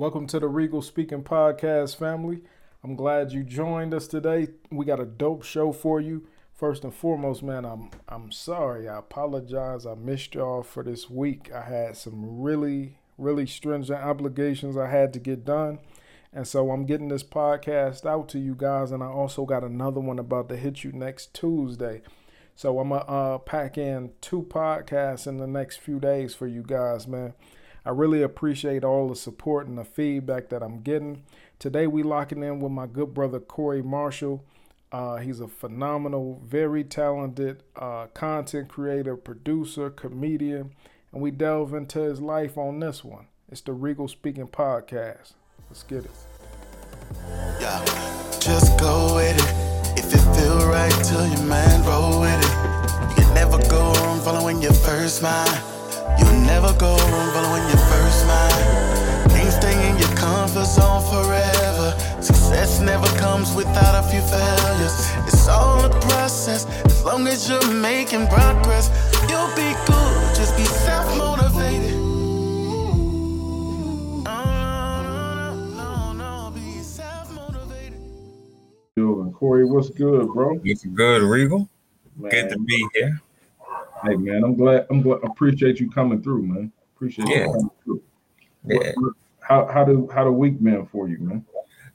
Welcome to the Regal Speaking Podcast family. I'm glad you joined us today. We got a dope show for you. First and foremost, man, I'm I'm sorry. I apologize. I missed y'all for this week. I had some really really stringent obligations I had to get done. And so I'm getting this podcast out to you guys and I also got another one about to hit you next Tuesday. So I'm gonna uh, pack in two podcasts in the next few days for you guys, man. I really appreciate all the support and the feedback that I'm getting. Today we locking in with my good brother Corey Marshall. Uh, he's a phenomenal, very talented uh, content creator, producer, comedian, and we delve into his life on this one. It's the Regal Speaking Podcast. Let's get it. Yeah, just go with it. If it feel right, your man roll with it. You never go wrong following your first mind. You'll never go wrong following your first mind. Can't stay in your comfort zone forever. Success never comes without a few failures. It's all a process. As long as you're making progress, you'll be good. Just be self motivated. Corey, what's good, bro? It's good, Regal. Man, Good to be here. Hey, man, I'm glad. I'm glad. Appreciate you coming through, man. Appreciate Yeah. you coming through. Yeah. What- how how do how the week been for you, man?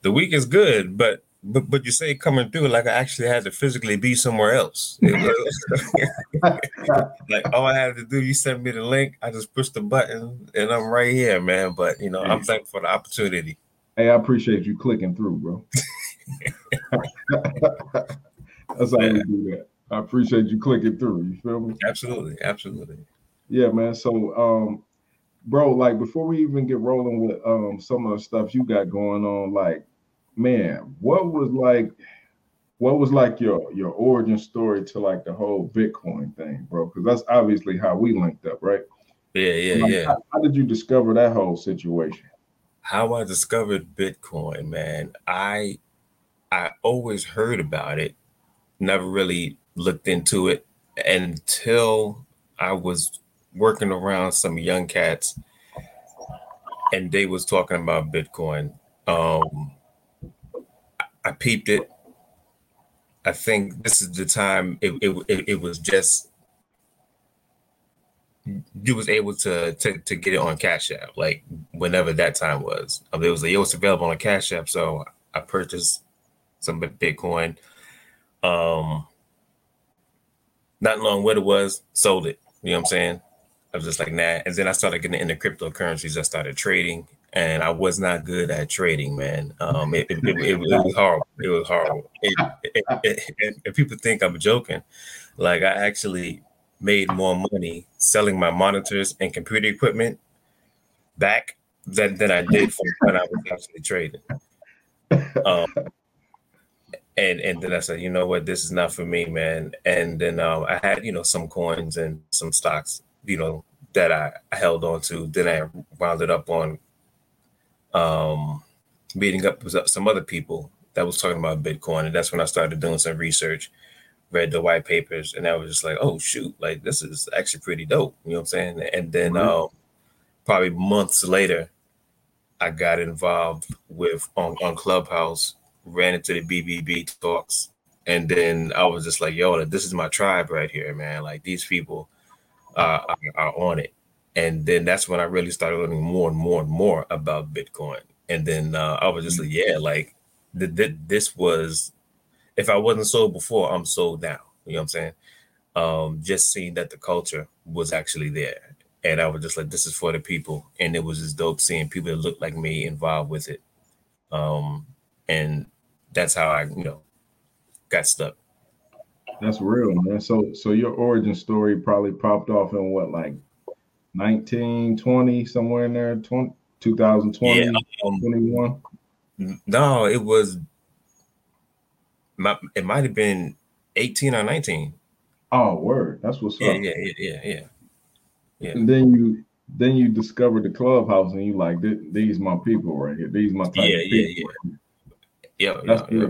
The week is good, but but but you say coming through like I actually had to physically be somewhere else. Like all I had to do, you sent me the link, I just pushed the button, and I'm right here, man. But you know, I'm thankful for the opportunity. Hey, I appreciate you clicking through, bro. That's how we do that. I appreciate you clicking through. You feel me? Absolutely, absolutely. Yeah, man. So, um, bro, like before we even get rolling with um some of the stuff you got going on, like, man, what was like, what was like your your origin story to like the whole Bitcoin thing, bro? Because that's obviously how we linked up, right? Yeah, yeah, Like, yeah. How, how did you discover that whole situation? how I discovered Bitcoin, man. I I always heard about it, never really looked into it until I was working around some young cats and they was talking about Bitcoin. Um I- peeped it. I think this is the time it it, it, was just you was able to, to to get it on Cash App, like whenever that time was. Um, it was it was available on Cash App, so I purchased some Bitcoin. Um, not knowing what it was, sold it. You know what I'm saying? I was just like, nah. And then I started getting into cryptocurrencies. I started trading, and I was not good at trading, man. Um, it, it, it, it, was horrible. It was horrible. And people think I'm joking. Like I actually made more money selling my monitors and computer equipment back than, than I did from when I was actually trading. Um, and and then I said, you know what, this is not for me, man. And then um, I had you know some coins and some stocks, you know, that I, I held on to. Then I wound up on um, meeting up with some other people that was talking about Bitcoin, and that's when I started doing some research read the white papers and I was just like, oh shoot, like this is actually pretty dope. You know what I'm saying? And then Right. um, probably months later, I got involved with on, on Clubhouse, ran into the BBB talks, and then I was just like, yo, this is my tribe right here, man. Like these people uh, are, on it. And then that's when I really started learning more and more and more about Bitcoin. And then uh, I was just like, yeah, like th- th- this was if I wasn't sold before, I'm sold now. You know what I'm saying? Um, just seeing that the culture was actually there. And I was just like, this is for the people. And it was just dope seeing people that looked like me involved with it. Um, and that's how I, you know, got stuck. That's real, man. So, so your origin story probably popped off in what, like 1920, somewhere in there, 20, 2020, Yeah. Um, 21? no, it was, my, it might have been 18 or 19. Oh, word. That's what's Yeah, up. yeah, yeah, yeah, yeah. Yeah. And then you then you discovered the clubhouse and you like these my people right here. These my type Yeah, of yeah, people. Yeah, That's yeah, yeah.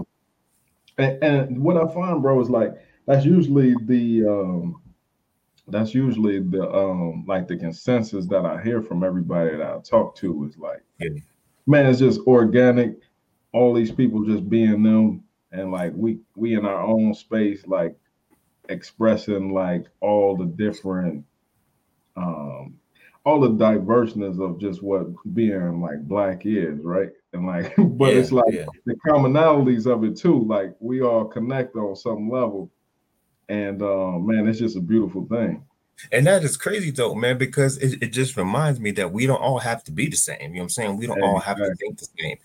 And, and what I find, bro, is like that's usually the um that's usually the um like the consensus that I hear from everybody that I talk to is like Yeah. man, it's just organic. All these people just being them, and like we we in our own space, like expressing like all the different um all the diverseness of just what being like black is, right? And like, but yeah, it's like yeah. the commonalities of it too. Like we all connect on some level, and uh, man, it's just a beautiful thing. And that is crazy though, man, because it, it just reminds me that we don't all have to be the same. You know what I'm saying? We don't exactly. all have to think the same.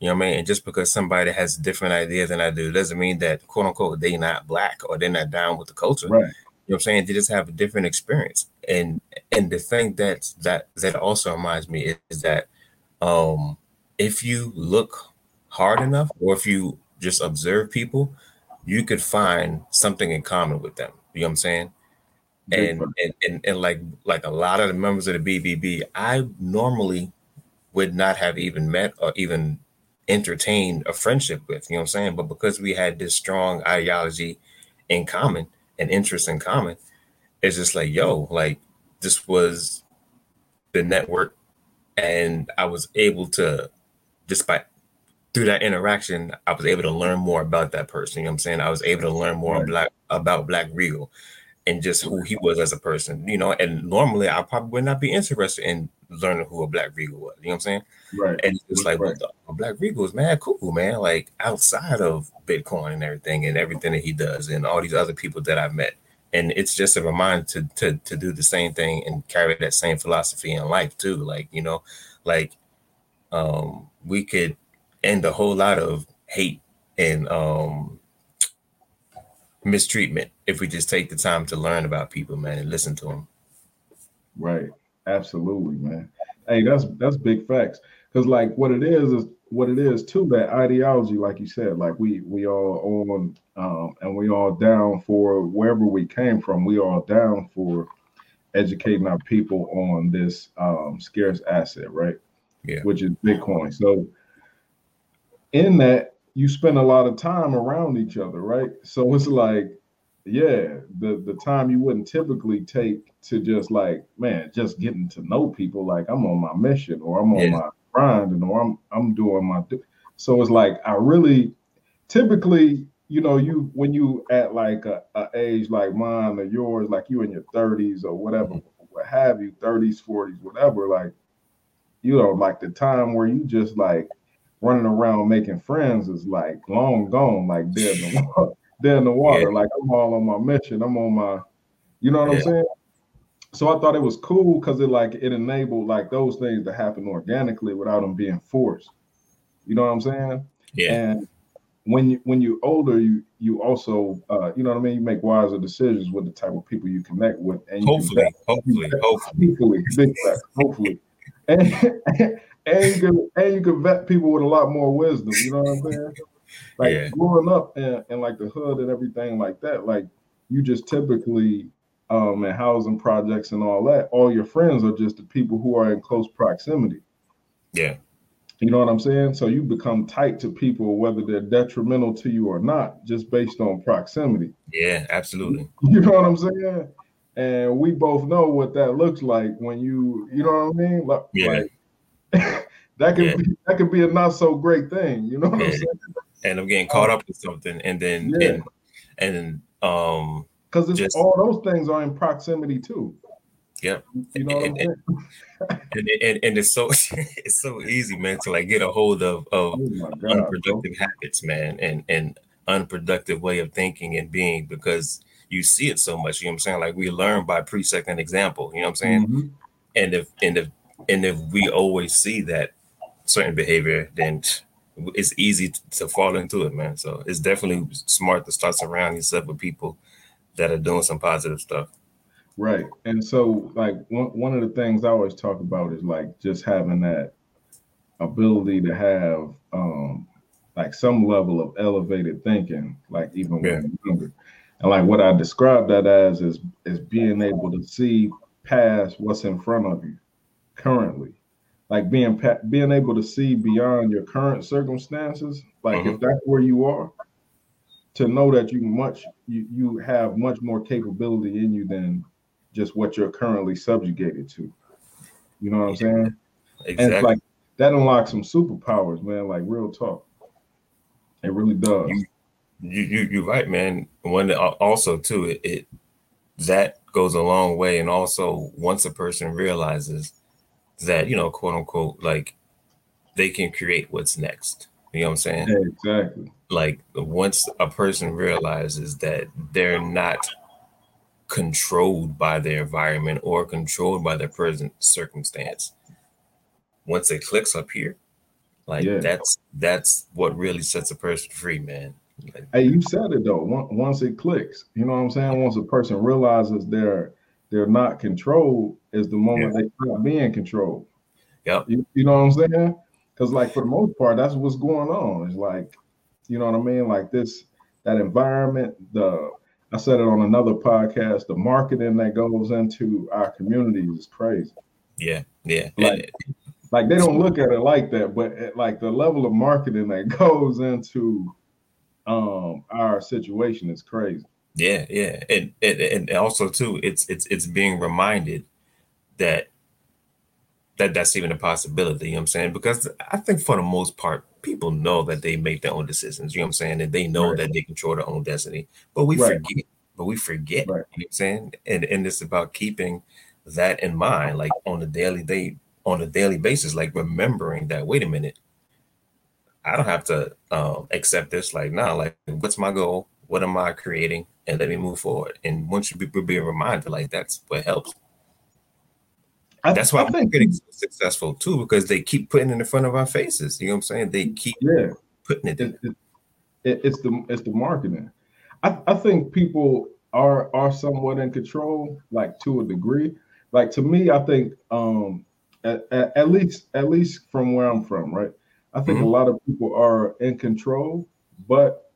You know what I mean? And just because somebody has different ideas than I do doesn't mean that quote unquote they not black or they're not down with the culture. Right. You know what I'm saying? They just have a different experience. And and the thing that that that also reminds me is, is that um if you look hard enough or if you just observe people, you could find something in common with them. You know what I'm saying? And, and, and and like like a lot of the members of the BBB, I normally would not have even met or even entertained a friendship with. You know what I'm saying? But because we had this strong ideology in common and interest in common, it's just like yo, like this was the network, and I was able to just by through that interaction, I was able to learn more about that person. You know what I'm saying? I was able to learn more right. black, about Black Regal and just who he was as a person, you know. And normally I probably would not be interested in learning who a Black Regal was. You know what I'm saying? Right. And it's like, right. well, Black Regal is mad cool, man. Like outside of Bitcoin and everything and everything that he does and all these other people that I've met. And it's just a reminder to to to do the same thing and carry that same philosophy in life too. Like, you know, like um we could end a whole lot of hate and um mistreatment if we just take the time to learn about people, man, and listen to them. Right. Absolutely, man. Hey, that's that's big facts. Because like what it is is what it is too. That ideology, like you said, like we we all on um, and we all down for wherever we came from. We all down for educating our people on this um, scarce asset, right? Yeah. Which is Bitcoin. So in that you spend a lot of time around each other, right? So it's like, yeah, the the time you wouldn't typically take to just like, man, just getting to know people. Like I'm on my mission, or I'm on yeah. my grind, and or I'm I'm doing my. So it's like I really, typically, you know, you when you at like a, a age like mine or yours, like you in your 30s or whatever, mm-hmm. what have you, 30s, 40s, whatever, like, you know, like the time where you just like running around making friends is like long gone, like dead in the water. dead in the water. Yeah. Like I'm all on my mission. I'm on my, you know what yeah. I'm saying? So I thought it was cool because it like it enabled like those things to happen organically without them being forced. You know what I'm saying? Yeah. And when you when you're older, you you also uh, you know what I mean. You make wiser decisions with the type of people you connect with, and hopefully, hopefully, hopefully, hopefully, hopefully, and and you can and you can vet people with a lot more wisdom. You know what I'm saying? Like yeah. growing up in, in like the hood and everything like that, like you just typically um in housing projects and all that, all your friends are just the people who are in close proximity. Yeah. You know what I'm saying? So you become tight to people whether they're detrimental to you or not, just based on proximity. Yeah, absolutely. You know what I'm saying? And we both know what that looks like when you, you know what I mean? Like, yeah. Like, that can yeah. be that can be a not so great thing. You know what yeah. I'm saying? And I'm getting caught up with something, and then yeah. and and um because just, all those things are in proximity too. Yep. You know and, and, and, and, and, it's so it's so easy, man, to like get a hold of of oh God, unproductive bro. habits, man, and and unproductive way of thinking and being because you see it so much. You know what I'm saying? Like we learn by precept and example. You know what I'm saying? Mm-hmm. And if and if and if we always see that certain behavior, then it's easy to fall into it, man. So it's definitely smart to start surrounding yourself with people that are doing some positive stuff. Right. And so like one, one of the things I always talk about is like just having that ability to have um like some level of elevated thinking, like even yeah. when younger. And like what I describe that as is is being able to see past what's in front of you currently like being being able to see beyond your current circumstances like mm-hmm. if that's where you are to know that you much you, you have much more capability in you than just what you're currently subjugated to you know what i'm saying exactly. and like that unlocks some superpowers, man. Like real talk, it really does. You, you, you you're right, man. When also too, it, it that goes a long way, and also once a person realizes that you know, quote unquote, like they can create what's next. You know what I'm saying? Yeah, exactly. Like once a person realizes that they're not controlled by their environment or controlled by their present circumstance, once it clicks up here, like yeah. that's that's what really sets a person free, man. Hey, you said it though. Once it clicks, you know what I'm saying. Once a person realizes they're they're not controlled, is the moment yeah. they stop being controlled. Yep. You, you know what I'm saying? Because like for the most part, that's what's going on. It's like, you know what I mean? Like this, that environment, the I said it on another podcast, the marketing that goes into our communities is crazy. Yeah, yeah. Like, like they don't look at it like that, but at, like the level of marketing that goes into um our situation is crazy. Yeah, yeah, and, and and also too, it's it's it's being reminded that that that's even a possibility. You know what I'm saying? Because I think for the most part, people know that they make their own decisions. You know what I'm saying? And they know right. that they control their own destiny. But we right. forget. But we forget. Right. You know what I'm saying? And and it's about keeping that in mind, like on a daily day, on a daily basis, like remembering that. Wait a minute. I don't have to um, accept this. Like, nah, like, what's my goal? What am I creating? and let me move forward. And once you be, be reminded, like that's what helps. I, that's why I am getting so successful too, because they keep putting it in front of our faces. You know what I'm saying? They keep yeah putting it. it, it it's the it's the marketing. I, I think people are are somewhat in control, like to a degree. Like to me, I think um at, at, at least at least from where I'm from, right? I think mm-hmm. a lot of people are in control, but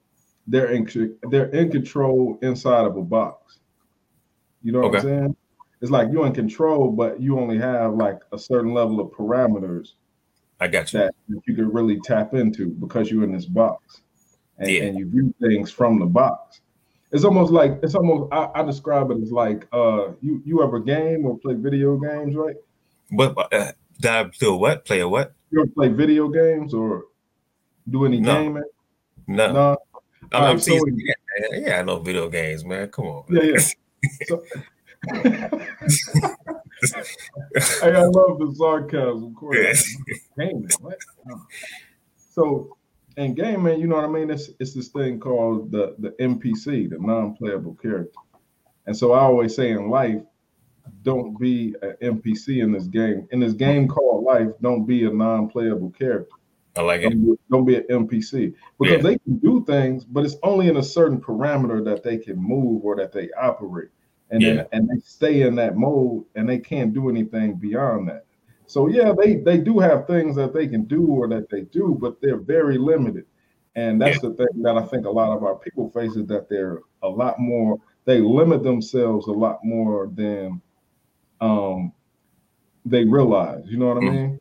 they're in they're in control inside of a box. You know what okay. I'm saying? It's like you're in control, but you only have like a certain level of parameters. I got you. That you can really tap into because you're in this box, and, yeah. and you view things from the box. It's almost like it's almost I, I, describe it as like uh you you ever game or play video games, right? But uh, did I do what? Play a what? You ever play video games or do any no. gaming? No. No. I'm, I'm so, yeah, yeah, I know video games, man. Come on. Man. Yeah, yeah. So, hey, I love the sarcasm, of course. Yes. Gaming, what? So, in gaming, you know what I mean? It's it's this thing called the the NPC, the non-playable character. And so I always say in life, don't be an NPC in this game. In this game called life, don't be a non-playable character. I like don't it. Be, don't be an NPC because yeah. they can do things, but it's only in a certain parameter that they can move or that they operate, and yeah. then and they stay in that mode and they can't do anything beyond that. So yeah, they they do have things that they can do or that they do, but they're very limited, and that's yeah. the thing that I think a lot of our people face is that they're a lot more. They limit themselves a lot more than um they realize. You know what. I mean?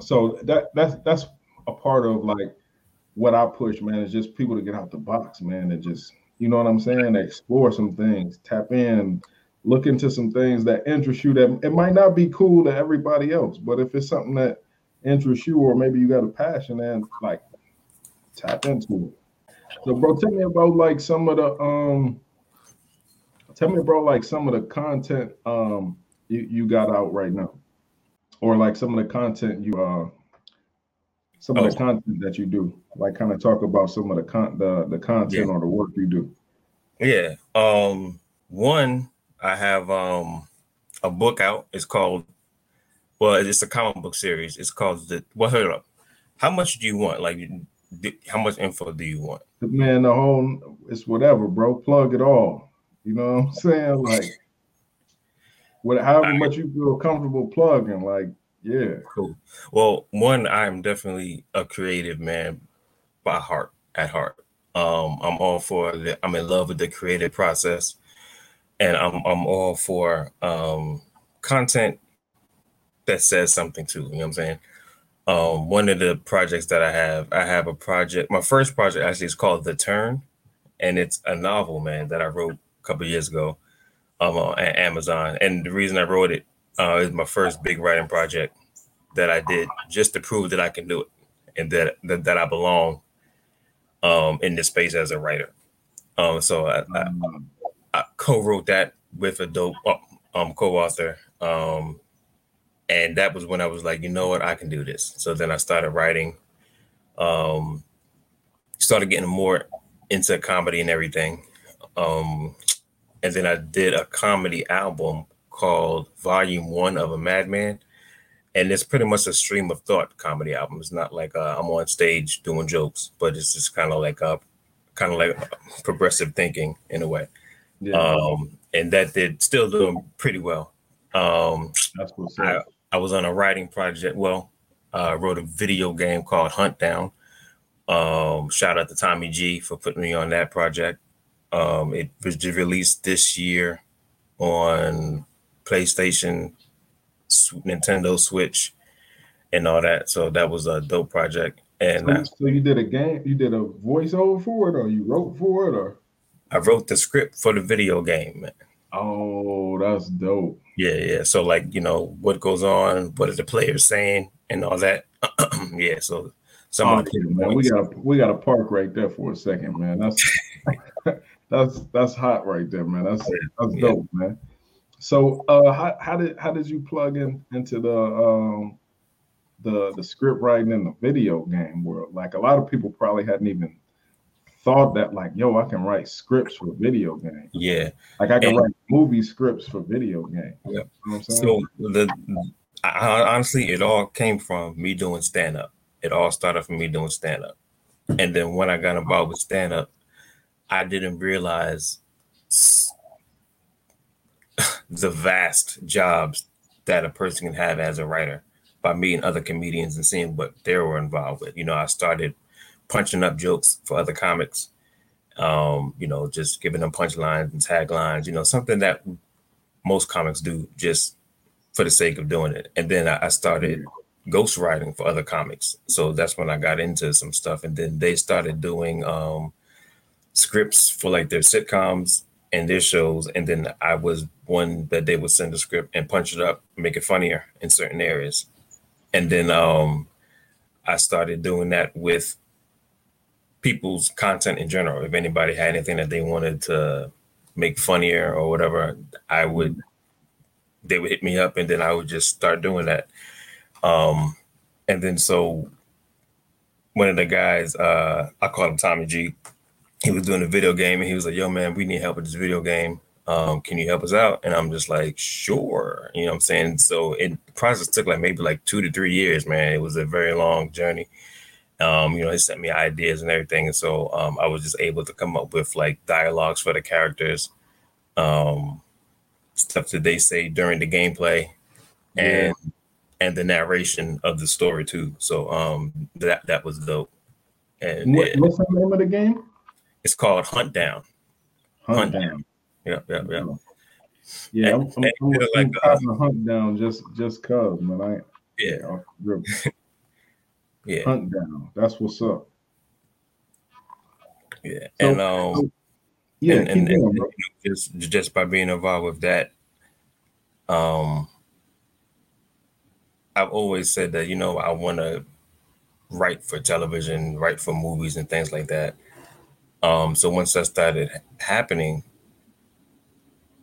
so that that's that's a part of like what I push, man, is just people to get out the box, man, and just you know what I'm saying, explore some things, tap in, look into some things that interest you. That it might not be cool to everybody else, but if it's something that interests you, or maybe you got a passion and like tap into it. So, bro, tell me about like some of the um, tell me, bro, like some of the content um you you got out right now. Or like some of the content you uh some of the oh. content that you do like kind of talk about some of the con the, the content yeah. or the work you do. Yeah um one i have um a book out. It's called well it's a comic book series. It's called the well hold up. How much do you want? Like how much info do you want? Man the whole it's whatever bro. Plug it all. You know what i'm saying? Like with however right. much you feel comfortable plugging. Like, yeah. Cool. Well, one, I'm definitely a creative man by heart, at heart. Um, I'm all for the I'm in love with the creative process and I'm I'm all for um content that says something too. You know what I'm saying? Um, one of the projects that I have, I have a project. My first project actually is called The Turn, and it's a novel, man, that I wrote a couple years ago um, on Amazon. And the reason I wrote it uh, is my first big writing project. that I did just to prove that I can do it and that that, that I belong um, in this space as a writer. Um, so I, I, I co-wrote that with a dope uh, um, co-author, um, and that was when I was like, you know what, I can do this. So then I started writing, um, started getting more into comedy and everything, um, and then I did a comedy album called Volume One of a Madman, and it's pretty much a stream of thought comedy album. It's not like uh, I'm on stage doing jokes, but it's just kind of like a kind of like progressive thinking in a way yeah, um, and that did still doing pretty well. Um, that's what's I. I was on a writing project. Well, uh, I wrote a video game called Huntdown. Um, shout out to Tommy G for putting me on that project. Um, it was released this year on PlayStation, Nintendo Switch, and all that. So that was a dope project. And So, I, so you did a game, you did a voiceover for it, or you wrote for it, or I wrote the script for the video game. oh, that's dope. Yeah, yeah. So like, you know, what goes on, what are the players saying and all that. yeah, so some Oh, of the man, we got we got to park right there for a second, man. That's that's that's hot right there, man. That's that's Yeah. dope, man. So, uh, how, how did how did you plug in into the um the the script writing in the video game world? Like a lot of people probably hadn't even thought that, like, yo, I can write scripts for video games. Yeah. Like I can And- write movie scripts for video games. Yeah. You know what I'm saying? So the I, I- honestly, it all came from me doing stand up. It all started from me doing stand up. And then when I got involved with stand up, I didn't realize the vast jobs that a person can have as a writer by meeting other comedians and seeing what they were involved with. You know, I started punching up jokes for other comics, um, you know, just giving them punchlines and taglines, you know, something that most comics do just for the sake of doing it. And then I, started ghostwriting for other comics. So that's when I got into some stuff. And then they started doing um, scripts for like their sitcoms and their shows. And then I was one that they would send a script and punch it up, make it funnier in certain areas. And then um, I started doing that with people's content in general. If anybody had anything that they wanted to make funnier or whatever, I would they would hit me up and then I would just start doing that. Um, and then so one of the guys, uh, I called him Tommy G. He was doing a video game and he was like, "Yo, man, we need help with this video game. Um, can you help us out?" And I'm just like, "Sure." You know what I'm saying? So it the process took like maybe like two to three years, man. It was a very long journey. Um, you know, he sent me ideas and everything, and so um, I was just able to come up with like dialogues for the characters, um, stuff that they say during the gameplay, and and the narration of the story too. So um, that that was dope. And What, it- what's the name of the game? It's called Huntdown. Hunt, Hunt down. Yeah, yeah, yeah. Yeah, I'm, And- I'm, I'm, I'm like, uh, the hunt down just just cause, man. I Yeah, yeah, hunt down. That's what's up. yeah. So- and um, Yeah, and, and, and going, bro. just just by being involved with that, um, I've always said that you know I want to write for television, write for movies and things like that. Um, so once that started happening,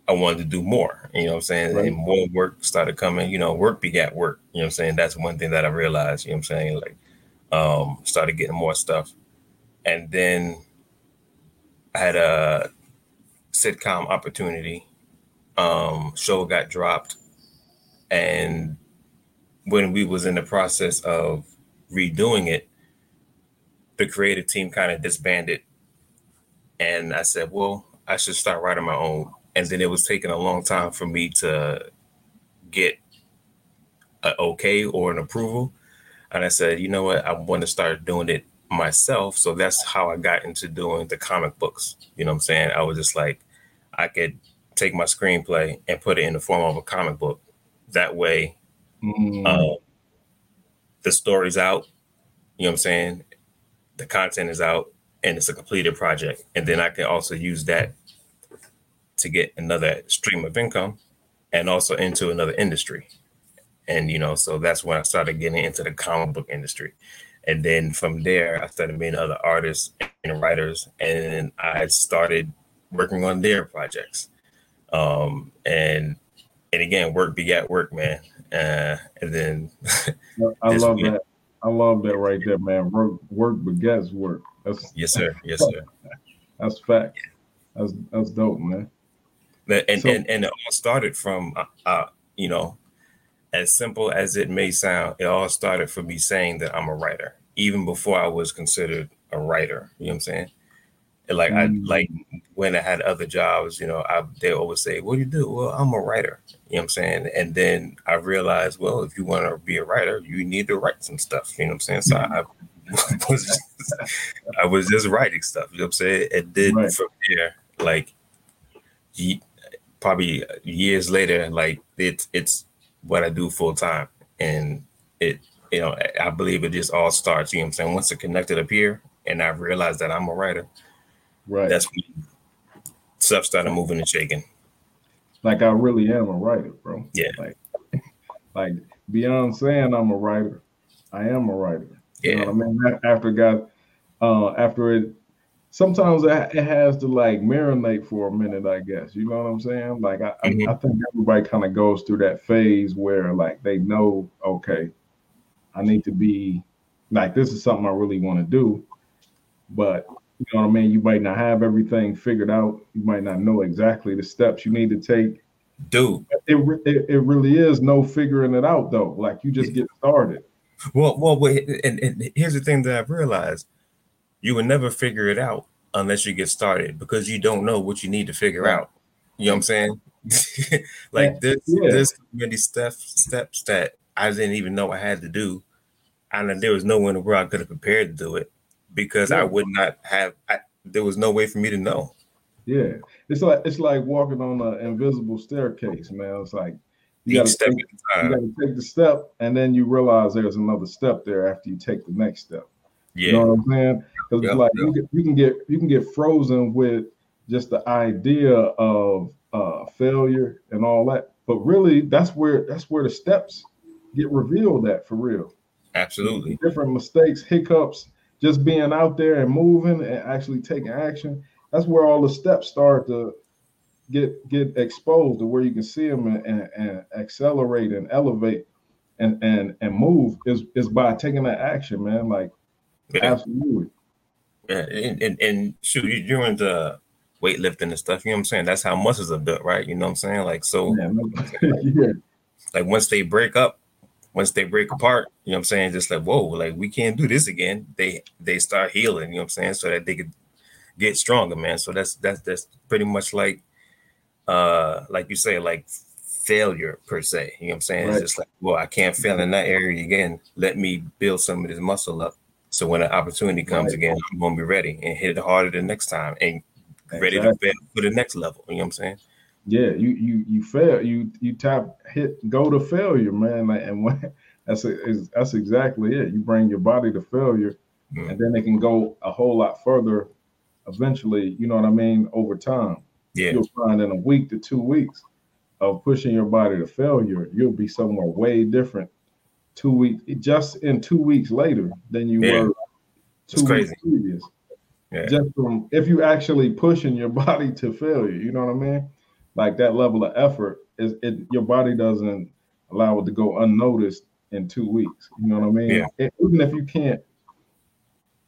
I wanted to do more. You know what I'm saying? Right. And more work started coming. You know, work begat work. You know what I'm saying? That's one thing that I realized. You know what I'm saying? Like, um, started getting more stuff, and then I had a sitcom opportunity. Um, show got dropped, and when we was in the process of redoing it, the creative team kind of disbanded, and I said, "Well, I should start writing my own." And then it was taking a long time for me to get an okay or an approval, and I said, "You know what? I want to start doing it myself." So that's how I got into doing the comic books. You know what I'm saying? I was just like, I could take my screenplay and put it in the form of a comic book. That way, Mm, uh, the story's out. You know what I'm saying? The content is out, and it's a completed project. And then I can also use that to get another stream of income, and also into another industry. and you know, so that's when I started getting into the comic book industry. And then from there, I started meeting other artists and writers, and I started working on their projects. Um, and and again, work begat work, man. Uh, and then I love week, that. I love that right there, man. Work work begets work. That's yes, sir. Yes, sir. That's fact. That's that's dope, man. And so, and and it all started from uh, uh, you know, as simple as it may sound, it all started from me saying that I'm a writer, even before I was considered a writer. You know what I'm saying? And like mm. I like when I had other jobs, you know, I they always say, "What do you do?" Well, I'm a writer. You know what I'm saying? And then I realized, well, if you want to be a writer, you need to write some stuff. You know what I'm saying? So I was just, I was just writing stuff. You know what I'm saying? And then right. from there, like probably years later, like it's it's what I do full time, and it you know I believe it just all starts. You know what I'm saying? Once it connected up here, and I realized that I'm a writer, right? That's when stuff started moving and shaking. Like I really am a writer, bro. Yeah. Like, like beyond saying I'm a writer, I am a writer. Yeah. You know I mean? After God, uh after it sometimes it has to like marinate for a minute, I guess. You know what I'm saying? Like I, mm-hmm. I, I think everybody kind of goes through that phase where like they know, okay, I need to be like this is something I really want to do, but you know what I mean. You might not have everything figured out. You might not know exactly the steps you need to take. Dude, it it, it really is no figuring it out though. Like you just get started. Well, well, wait, and, and here's the thing that I've realized you will never figure it out unless you get started because you don't know what you need to figure out. You know what I'm saying? like there's yeah. there's many steps steps that I didn't even know I had to do, and there was no one in the world I could have prepared to do it because yeah. I would not have. I, there was no way for me to know. Yeah, it's like it's like walking on an invisible staircase, man. It's like you got to take, take the step, and then you realize there's another step there after you take the next step. Yeah. You know what I'm saying? Because yep, like yep. You, can, you can get you can get frozen with just the idea of uh, failure and all that. But really, that's where that's where the steps get revealed at for real. Absolutely. Different mistakes, hiccups, just being out there and moving and actually taking action. That's where all the steps start to get get exposed to where you can see them and, and, and accelerate and elevate and and and move is is by taking that action, man. Like yeah. Absolutely. Yeah, and, and, and shoot, you're doing the weightlifting and stuff. You know what I'm saying? That's how muscles are built, right? You know what I'm saying? Like so, yeah, yeah. like once they break up, once they break apart, you know what I'm saying? Just like whoa, like we can't do this again. They they start healing. You know what I'm saying? So that they could get stronger, man. So that's that's that's pretty much like uh like you say, like failure per se. You know what I'm saying? Right. It's just like, well, I can't fail in that area again. Let me build some of this muscle up so when an opportunity comes right. again, I'm gonna be ready and hit it harder the next time and ready to fail for the next level. You know what I'm saying? Yeah, you you you fail, you you tap hit go to failure, man. Like, and when that's a, that's exactly it. You bring your body to failure, mm and then it can go a whole lot further. Eventually, you know what I mean. Over time, yeah, you'll find in a week to two weeks of pushing your body to failure, you'll be somewhere way different two weeks just in two weeks later than you yeah. were two weeks previous. Yeah. Just from if you actually pushing your body to failure, you know what I mean? Like that level of effort is it your body doesn't allow it to go unnoticed in two weeks. You know what I mean? Yeah. It, even if you can't,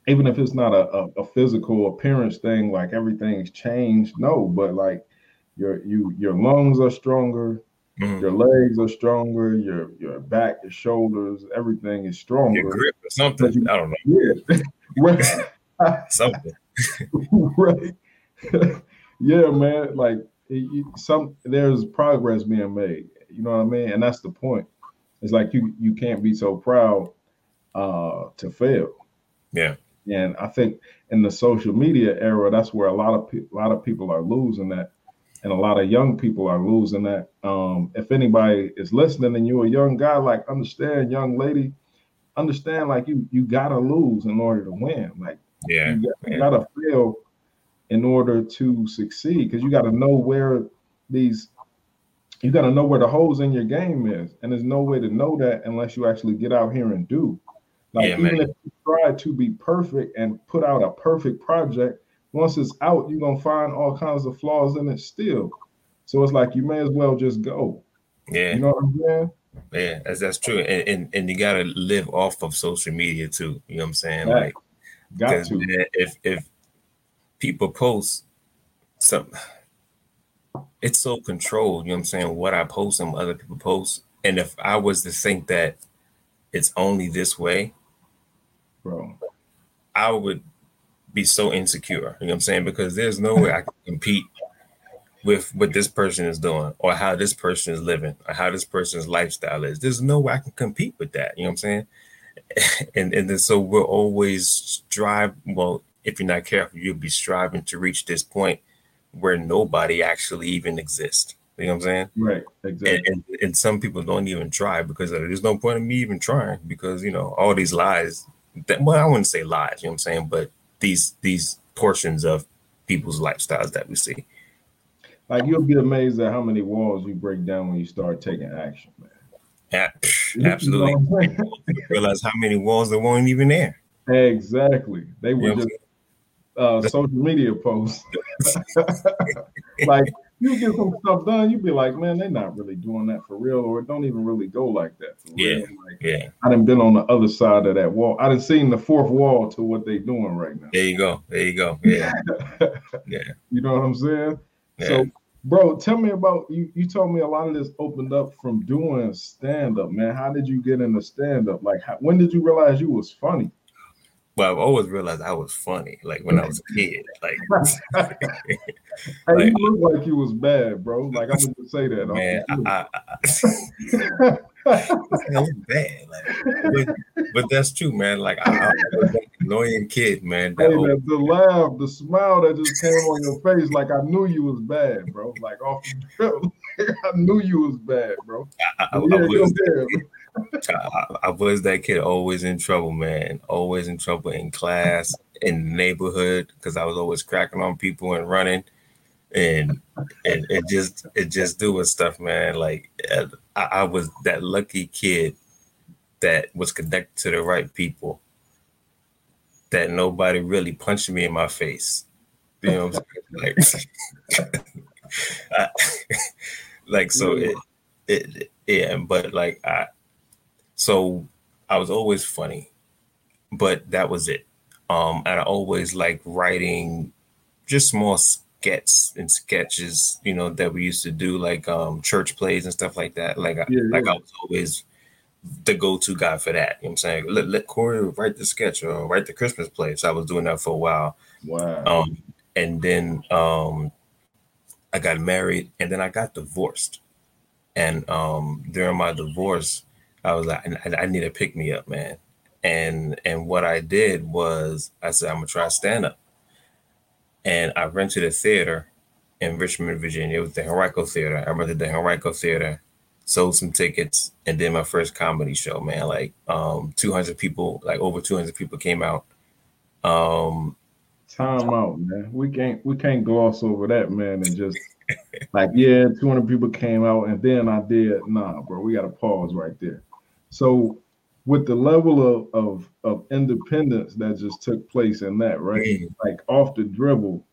even if it's not a, a, a physical appearance thing, like everything's changed. No, but like your you your lungs are stronger, Mm-hmm. Your legs are stronger. Your your back, your shoulders, everything is stronger. Your grip or something. You, I don't know. Yeah, something. right. yeah, man. Like it, some there's progress being made. You know what I mean? And that's the point. It's like you you can't be so proud uh to fail. Yeah. And I think in the social media era, that's where a lot of pe- a lot of people are losing that and a lot of young people are losing that. Um, if anybody is listening and you're a young guy, like understand, young lady, understand like you you gotta lose in order to win. Like yeah, you, got, you gotta fail in order to succeed because you gotta know where these you got to know where the holes in your game is, and there's no way to know that unless you actually get out here and do. Like Yeah, even man. if you try to be perfect and put out a perfect project, once it's out, you're gonna find all kinds of flaws in it still. So it's like you may as well just go. Yeah, You know what I'm saying? yeah, that's that's true. And, and and you gotta live off of social media too. You know what I'm saying? Right. Like Got to. if if people post some, it's so controlled. You know what I'm saying? What I post and what other people post, and if I was to think that it's only this way, Bro. I would be so insecure. You know what I'm saying? Because there's no way I can compete with what this person is doing or how this person is living or how this person's lifestyle is. There's no way I can compete with that. You know what I'm saying? And and then so we'll always strive. Well, if you're not careful, you'll be striving to reach this point where nobody actually even exists. You know what I'm saying? Right. Exactly. and, and, and some people don't even try because there's no point in me even trying because you know all these lies that well i wouldn't say lies you know what i'm saying but these these portions of people's lifestyles that we see Like you'll be amazed at how many walls you break down when you start taking action, man. Yeah, absolutely what I'm saying? realize how many walls there weren't even there Exactly. They were You know just uh, social media posts. like you get some stuff done, you'd be like, man, they're not really doing that for real, or it don't even really go like that for Yeah. real. Like yeah I done been on the other side of that wall. I done seen the fourth wall to what they doing right now. there you go there you go yeah yeah You know what I'm saying? yeah So, bro, tell me about you. You told me a lot of this opened up from doing stand up, man. How did you get into stand up? Like, how, when did you realize you was funny? Well i've always realized i was funny like when i was a kid like Hey, Like- you look like you was bad, bro. Like I'm gonna say that. man I, I, I, I was bad like but, but that's true man like I, I was that annoying kid man Hey, that the, laugh, the smile that just came on your face, like I knew you was bad, bro. Like off the drip, I knew you was bad, bro. I, I, I yeah, was go ahead. I, I was that kid always in trouble, man. Always in trouble in class, in the neighborhood, because I was always cracking on people and running, and and it just it just doing stuff, man. Like uh, I, I was that lucky kid that was connected to the right people. That nobody really punched me in my face. You know what I'm saying? Like, I- like so it, it yeah, but like I so I was always funny, but that was it. Um, and I always like writing just small skets and sketches, you know, that we used to do, like um church plays and stuff like that. Like, I, Yeah, like yeah. I was always the go-to guy for that. You know what I'm saying? Let, let Corey write the sketch or write the Christmas play. So I was doing that for a while. Wow. Um, and then um, I got married, and then I got divorced. And um, during my divorce, I was like, I, I need a pick me up, man. And and what I did was I said I'm gonna try stand up. And I rented a theater in Richmond, Virginia. It was the Henrico Theater. I rented the Henrico Theater, sold some tickets, and did my first comedy show, man. Like um 200 people, like over 200 people came out. Um Time out, man. We can't we can't gloss over that, man, and just like yeah, 200 people came out, and then I did. Nah, bro, we got to pause right there. So, with the level of of of independence that just took place in that, right? Like off the dribble,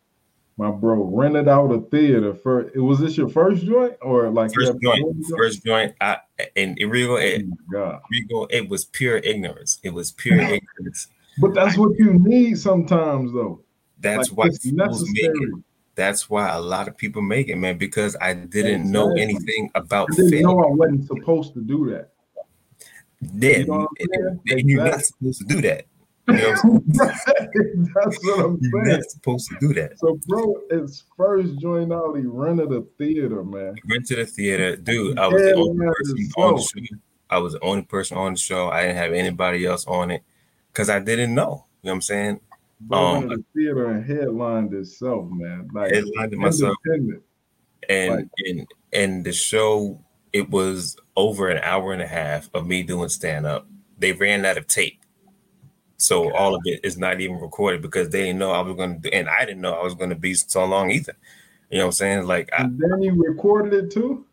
my bro rented out a theater for. it Was this your first joint or like first joint, first joint, I and it Oh it, my God. It was pure ignorance. It was pure ignorance. But that's what you need sometimes, though. That's Like, why it's make it. necessary. That's why a lot of people make it, man, because I didn't know anything about I didn't film. know I wasn't supposed to do that. Yeah, You know what I'm and- saying? and you're not supposed to do that. You know what I'm saying? That's what I'm You're saying. not supposed to do that. So, bro, it's first joint out. He rented a theater, man. Went a theater, dude. I was the only person on the show. I was the only person on the show. I didn't have anybody else on it because I didn't know. You know what I'm saying? Bro Um, rented a theater and headlined itself, man. Like Headlined myself. and Right. and and the show it was over an hour and a half of me doing stand up. They ran out of tape, so all of it is not even recorded because they didn't know I was going to, do, and I didn't know I was going to be so long either. You know what I'm saying? Like I, And then you recorded it too.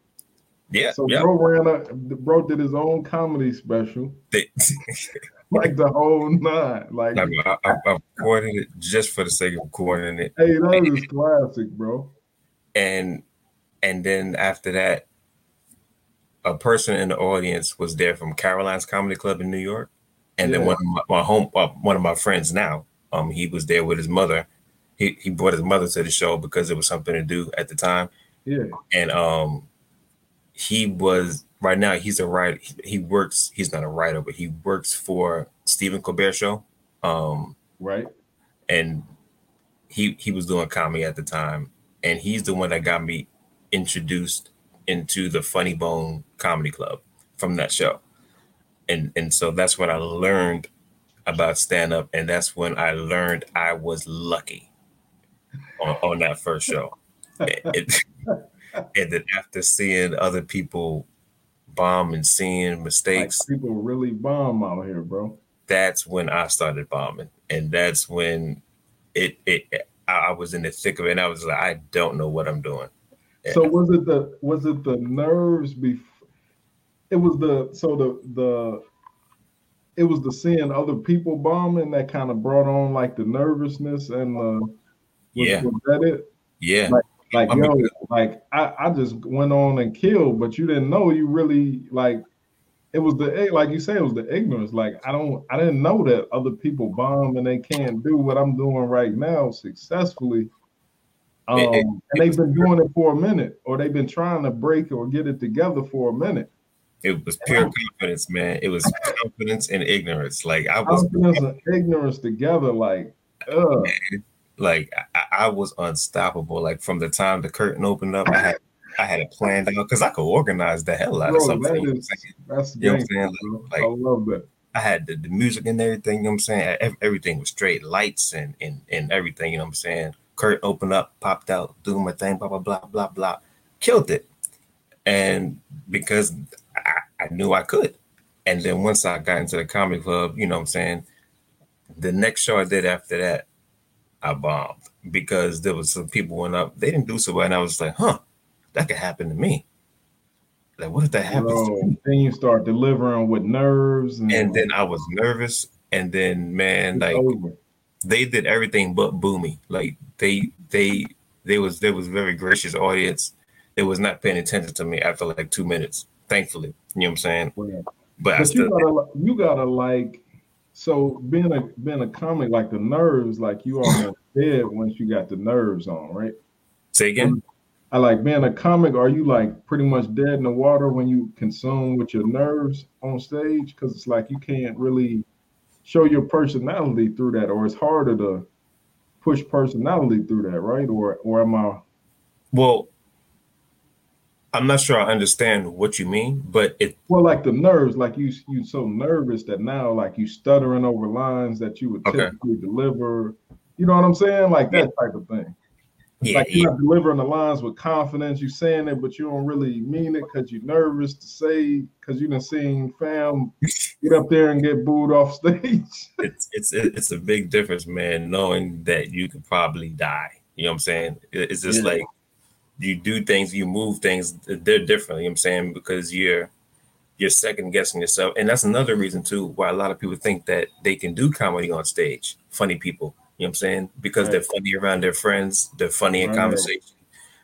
Yeah, So yeah. bro ran a bro did his own comedy special, like the whole nine. Like, I, I, I I recorded it just for the sake of recording it, hey, that is classic, bro. and and then after that, a person in the audience was there from Caroline's Comedy Club in New York, and then one of my, my home uh, one of my friends now, um, he was there with his mother. He he brought his mother to the show because it was something to do at the time, Yeah, and um, he was right now he's a writer. He, he works. He's not a writer, but he works for Stephen Colbert show. Um, right. and he he was doing comedy at the time, and he's the one that got me introduced into the Funny Bone Comedy Club from that show, and and so that's when I learned about stand up, and that's when I learned I was lucky on, on that first show. It- and then after seeing other people bomb and seeing Like mistakes, people really bomb out here, bro. that's when I started bombing, and that's when it it I was in the thick of it, and I was like, I don't know what I'm doing. So was it the was it the nerves before? It was the so the the it was the seeing other people bombing that kind of brought on like the nervousness and the was, Yeah. was that it? Yeah, Like I mean, yo, like I, I just went on and killed, but you didn't know you really like it was the eh, like you say it was the ignorance. Like I don't I didn't know that other people bomb and they can't do what I'm doing right now successfully. Um, It- it- and they've been doing it for a minute, or they've been trying to break or get it together for a minute. it was pure confidence, man. It was confidence and ignorance. Like I was Confidence and ignorance together, like, uh, like I, I was unstoppable. Like from the time the curtain opened up, I had I had it planned out because I could organize the hell out of something. that you know what I'm saying? that's You know what I'm saying? bro. Like- I love that. I had the, the music and everything, you know what I'm saying? Ev- Everything was straight, lights and, and and everything, you know what I'm saying? Curtain opened up, popped out, doing my thing, blah, blah, blah, blah, blah. Killed it. And because I, I knew I could. And then once I got into the comedy club, you know what I'm saying? The next show I did after that, I bombed because there was some people went up, they didn't do so well. And I was like, huh, that could happen to me. Like, what if that happens to me? Bro, then you start delivering with nerves, and, and then I was nervous. And then, man, like over. They did everything but boo me. Like they, they, they was there was very gracious audience. They was not paying attention to me after like two minutes. Thankfully, you know what I'm saying. Yeah. But But you gotta, you gotta like, so being a being a comic, like the nerves, like you almost dead once you got the nerves on, right? say again. I like being a comic. Are you like pretty much dead in the water when you consume with your nerves on stage? Because it's like you can't really show your personality through that, or it's harder to push personality through that, right? Or or am I? Well, I'm not sure I understand what you mean, but it Well, like the nerves, like you you so nervous that now like you stuttering over lines that you would Okay. typically deliver. You know what I'm saying? Like that type of thing. Yeah, like you're not delivering the lines with confidence. You're saying it, but you don't really mean it because you're nervous to say because you done seen fam get up there and get booed off stage. it's it's it's a big difference, man. Knowing that you could probably die. You know what I'm saying? It's just Yeah. like you do things, you move things, they're different. You know what I'm saying? Because you're you're second guessing yourself, and that's another reason too why a lot of people think that they can do comedy on stage. Funny people, you know what I'm saying? Because Right. they're funny around their friends, they're funny in Right. conversation.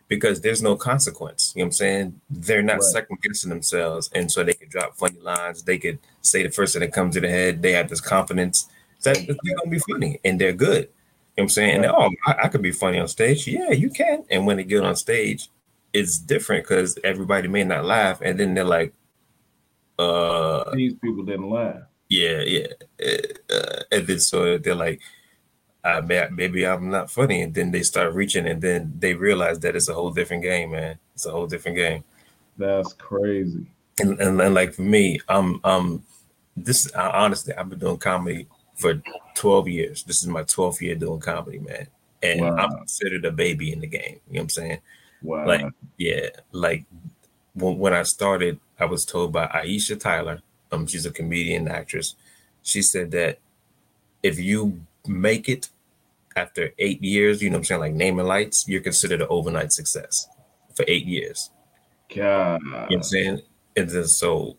Because there's no consequence. You know what I'm saying? They're not Right. second guessing themselves. And so they could drop funny lines. They could say the first thing that comes to their head. They have this confidence that they're gonna be funny and they're good. You know what I'm saying? And oh, I, I could be funny on stage. Yeah, you can. And when they get on stage, it's different because everybody may not laugh, and then they're like, uh, These people didn't laugh. yeah, yeah, uh, and then so they're like, uh, may- maybe I'm not funny, and then they start reaching, and then they realize that it's a whole different game, man. It's a whole different game. That's crazy. and, and, and like for me, I'm um this I, honestly I've been doing comedy for 12 years. This is my 12th year doing comedy, man. And Wow. I'm considered a baby in the game. You know what I'm saying? Wow. Like, yeah, like when, when I started, I was told by Aisha Tyler, um, she's a comedian actress. She said that if you make it after eight years, you know what I'm saying, like naming lights, you're considered an overnight success for eight years. God. You know what I'm saying? And then so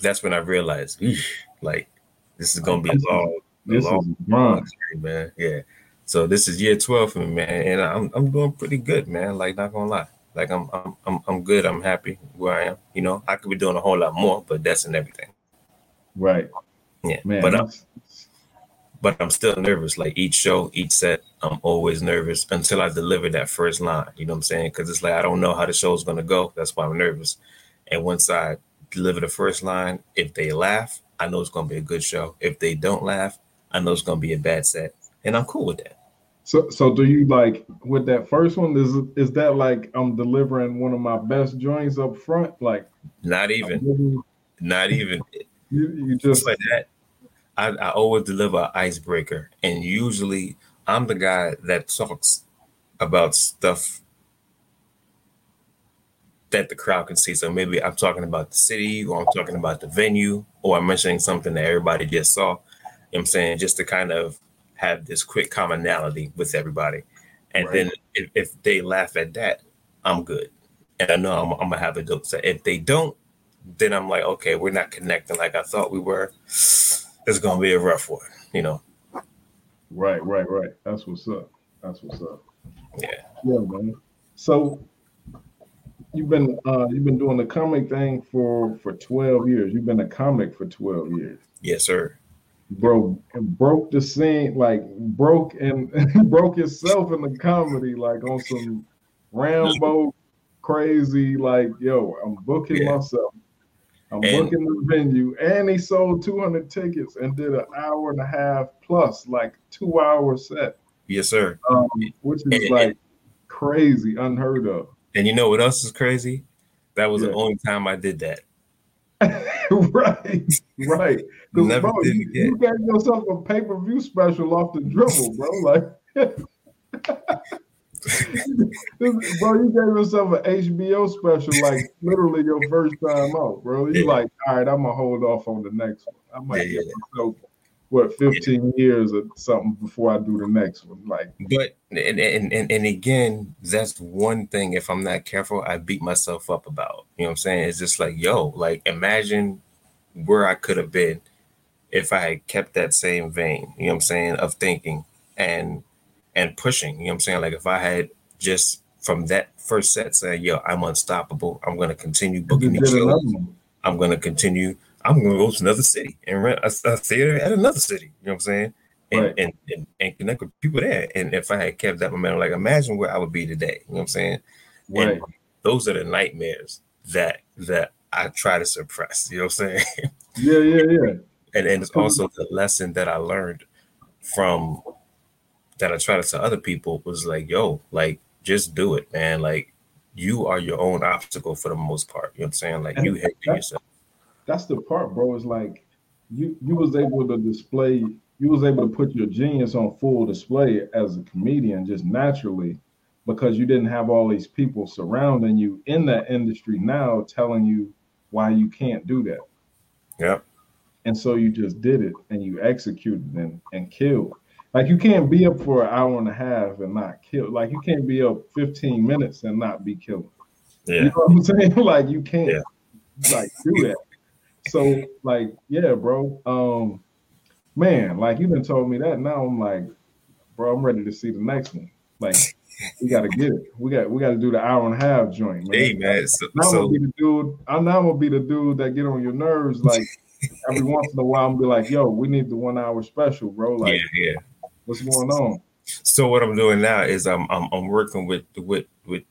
that's when I realized, "Eesh, like, this is gonna be a long, This long, is long journey, man. Yeah. So this is year 12 for me, man, and I'm I'm doing pretty good, man. Like, not gonna lie. Like I'm I'm I'm I'm good. I'm happy where I am. You know, I could be doing a whole lot more, but that's in everything. Right. Yeah. Man. but I'm but I'm still nervous. Like each show, each set, I'm always nervous until I deliver that first line. You know what I'm saying? Because it's like I don't know how the show's gonna go. That's why I'm nervous. And once I deliver the first line, if they laugh, I know it's gonna be a good show. If they don't laugh, I know it's gonna be a bad set, and I'm cool with that. So, so do you like with that first one? Is is that like I'm delivering one of my best joints up front? Like, Not even, not even. you Just just like that. I, I always deliver an icebreaker, and usually I'm the guy that talks about stuff that the crowd can see. So maybe I'm talking about the city, or I'm talking about the venue, or I'm mentioning something that everybody just saw. You know what I'm saying just to kind of have this quick commonality with everybody, and Right. then if, if they laugh at that, I'm good, and I know I'm, I'm gonna have a dope set. If they don't, then I'm like, okay, we're not connecting like I thought we were. It's gonna be a rough one, you know. right, right, right. That's what's up. That's what's up. Yeah. Yeah, man. So you've been uh you've been doing the comic thing for for 12 years. You've been a comic for 12 years. Yes, sir. Bro, broke the scene, like broke and broke yourself in the comedy, like on some Rambo crazy, like yo, I'm booking Yeah. myself. I'm And- booking the venue, and he sold 200 tickets and did an hour and a half plus, like two hour set, Yes, sir. um, which is And- like crazy, unheard of. And you know what else is crazy? That was the only time I did that. right, right. 'Cause, Never bro, did you, you gave yourself a pay per view special off the dribble, bro. Like, bro, you gave yourself an HBO special, like literally your first time out, bro. You Yeah. like, all right, I'm gonna hold off on the next one. I might Yeah, give myself what 15 years or something before I do the next one. Like, But and, and and and again, that's one thing. If I'm not careful, I beat myself up about. You know what I'm saying? It's just like, yo, like imagine where I could have been if I had kept that same vein. You know what I'm saying? Of thinking and and pushing. You know what I'm saying? Like if I had just from that first set saying, yo, I'm unstoppable. I'm gonna continue booking these shows. I'm going to continue. I'm going to go to another city and rent a, a theater at another city. You know what I'm saying? And, Right. and, and and connect with people there. And if I had kept that momentum, like imagine where I would be today. You know what I'm saying? Right. And those are the nightmares that that I try to suppress. You know what I'm saying? Yeah, yeah, yeah. and and it's also the lesson that I learned from that I try to tell other people was like, yo, like just do it, man. Like you are your own obstacle for the most part. You know what I'm saying? Like you hate yourself. that's the part, bro. Is like you you was able to display, you was able to put your genius on full display as a comedian just naturally because you didn't have all these people surrounding you in that industry now telling you why you can't do that. Yep. And so you just did it and you executed and, and killed. Like you can't be up for an hour and a half and not kill. Like you can't be up 15 minutes and not be killing. You Yeah. know what I'm saying? Like you can't Yeah. like do that. So like, yeah, bro. Um, man, like you done told me that. Now I'm like, bro, I'm ready to see the next one. Like, we gotta get it. We got we gotta do the hour and a half joint, man. Hey man, so, I'm so gonna be the dude. I'm now gonna be the dude that get on your nerves. Like every once in a while, I'm be like, yo, we need the one hour special, bro. Like, yeah, yeah. What's going on? So what I'm doing now is I'm I'm, I'm working with with with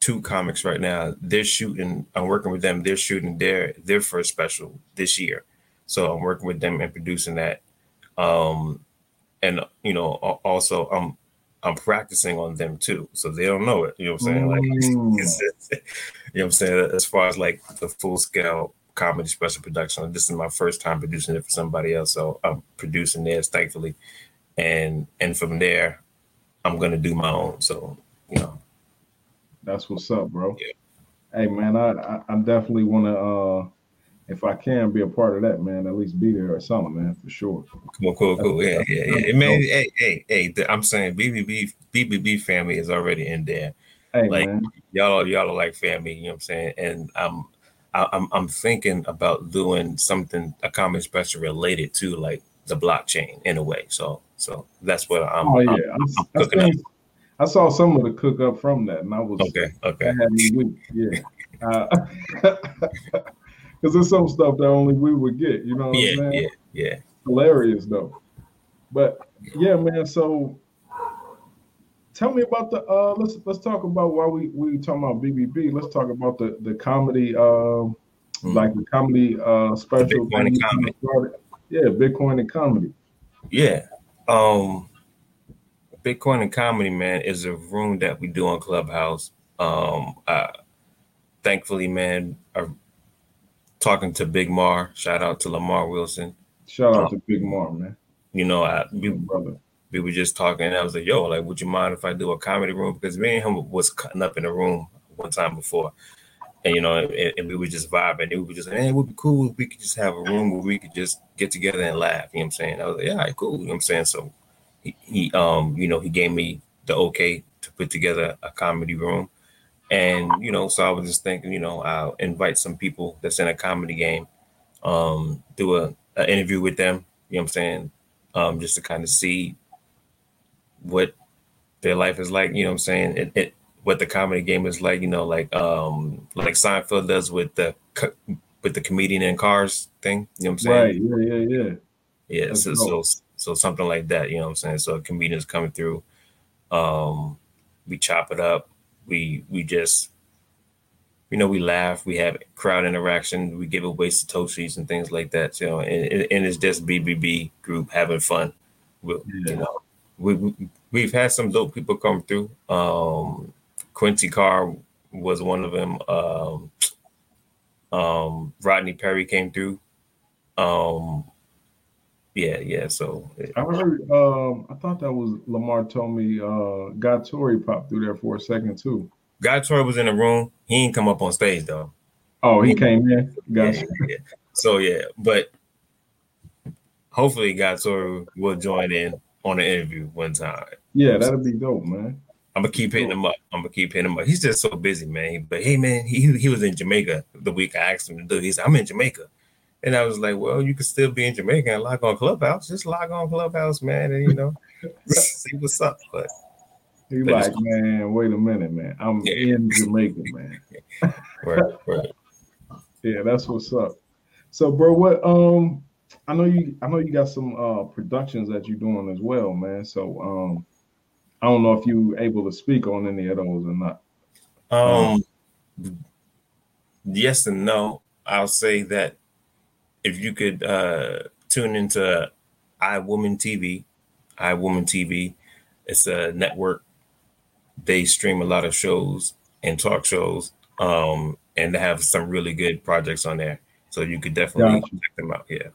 two comics right now. They're shooting. I'm working with them. They're shooting their their first special this year. So I'm working with them and producing that. Um, and you know, also I'm I'm practicing on them too, so they don't know it. You know what I'm saying? Like, Mm. you know what I'm saying? As far as like the full scale comedy special production, this is my first time producing it for somebody else, so I'm producing theirs, thankfully, and and from there, I'm gonna do my own. So you know, That's what's up, bro. Yeah. Hey man, I, I I definitely want to uh if I can be a part of that, man, at least be there or something, man, for sure. cool, cool, cool. Yeah, yeah, yeah. Man, hey, hey, hey. I'm saying BBB BBB family is already in there. Hey, like man. y'all y'all are like family, you know what I'm saying? And I'm I- I'm I'm thinking about doing something a comedy special related to like the blockchain in a way. So so that's what I'm, oh yeah, I'm- I, I'm I, cooking up. seen- I saw some of the cook up from that, and I was okay, okay. that had me weak. Yeah, because there's some stuff that only we would get. You know what Yeah, I'm saying? yeah, yeah. hilarious though. But yeah, man. So tell me about the uh let's let's talk about why we we talking about BBB. Let's talk about the the comedy um Mm. like the comedy uh special Bitcoin and comedy. Yeah, Bitcoin and comedy. Yeah. Um Bitcoin and comedy, man, is a room that we do on Clubhouse. Um uh thankfully, man, uh, talking to Big Mar, shout out to Lamar Wilson. Shout out to Big Mar, man. You know, I we, Brother. we were just talking and I was like, yo, like, would you mind if I do a comedy room? Because me and him was cutting up in a room one time before. And you know, and, and we were just vibing. And we were just, man, it would be cool if we could just have a room where we could just get together and laugh. You know what I'm saying? I was like, yeah, right, cool. You know what I'm saying? So he, he um, you know, he gave me the okay to put together a comedy room. And, you know, so I was just thinking, you know, I'll invite some people that's in a comedy game, um, do a, a interview with them, you know what I'm saying? Um, just to kind of see what their life is like, you know what I'm saying? It, it what the comedy game is like, you know, like um like Seinfeld does with the co- with the comedian in cars thing, you know what I'm saying? Right, yeah, yeah, yeah. Yeah, That's so, so so something like that, you know what I'm saying? So comedians coming through, um, we chop it up, we we just you know, we laugh, we have crowd interaction, we give away satoshis and things like that, you know, and, and it's just BBB group having fun. We, Yeah. You know, we, we we've had some dope people come through. Um, Quincy Carr was one of them. Um, um, Rodney Perry came through. Um, yeah, yeah. So I heard um I thought that was Lamar told me uh Guy popped through there for a second too. Guy Torry was in the room. He ain't come up on stage though. Oh, he came in. Gotcha. Yeah, yeah. So yeah, but hopefully Guy Torry will join in on the interview one time. Yeah, that'd be dope, man. I'm gonna keep hitting him up. I'm gonna keep hitting him up. He's just so busy, man. But hey, man, he he was in Jamaica the week I asked him to do. He said, "I'm in Jamaica," and I was like, "Well, you could still be in Jamaica and log on Clubhouse. Just log on Clubhouse, man, and you know, see what's up." But He like, man, wait a minute, man. I'm Yeah. in Jamaica, man. right, right. Yeah, that's what's up. So, bro, what um I know you I know you got some uh productions that you're doing as well, man. So um I don't know if you able to speak on any of those or not. Um, yes and no. I'll say that if you could uh, tune into iWoman TV, iWoman TV, it's a network. They stream a lot of shows and talk shows, um, and they have some really good projects on there. So you could definitely Gotcha. check them out. Yeah,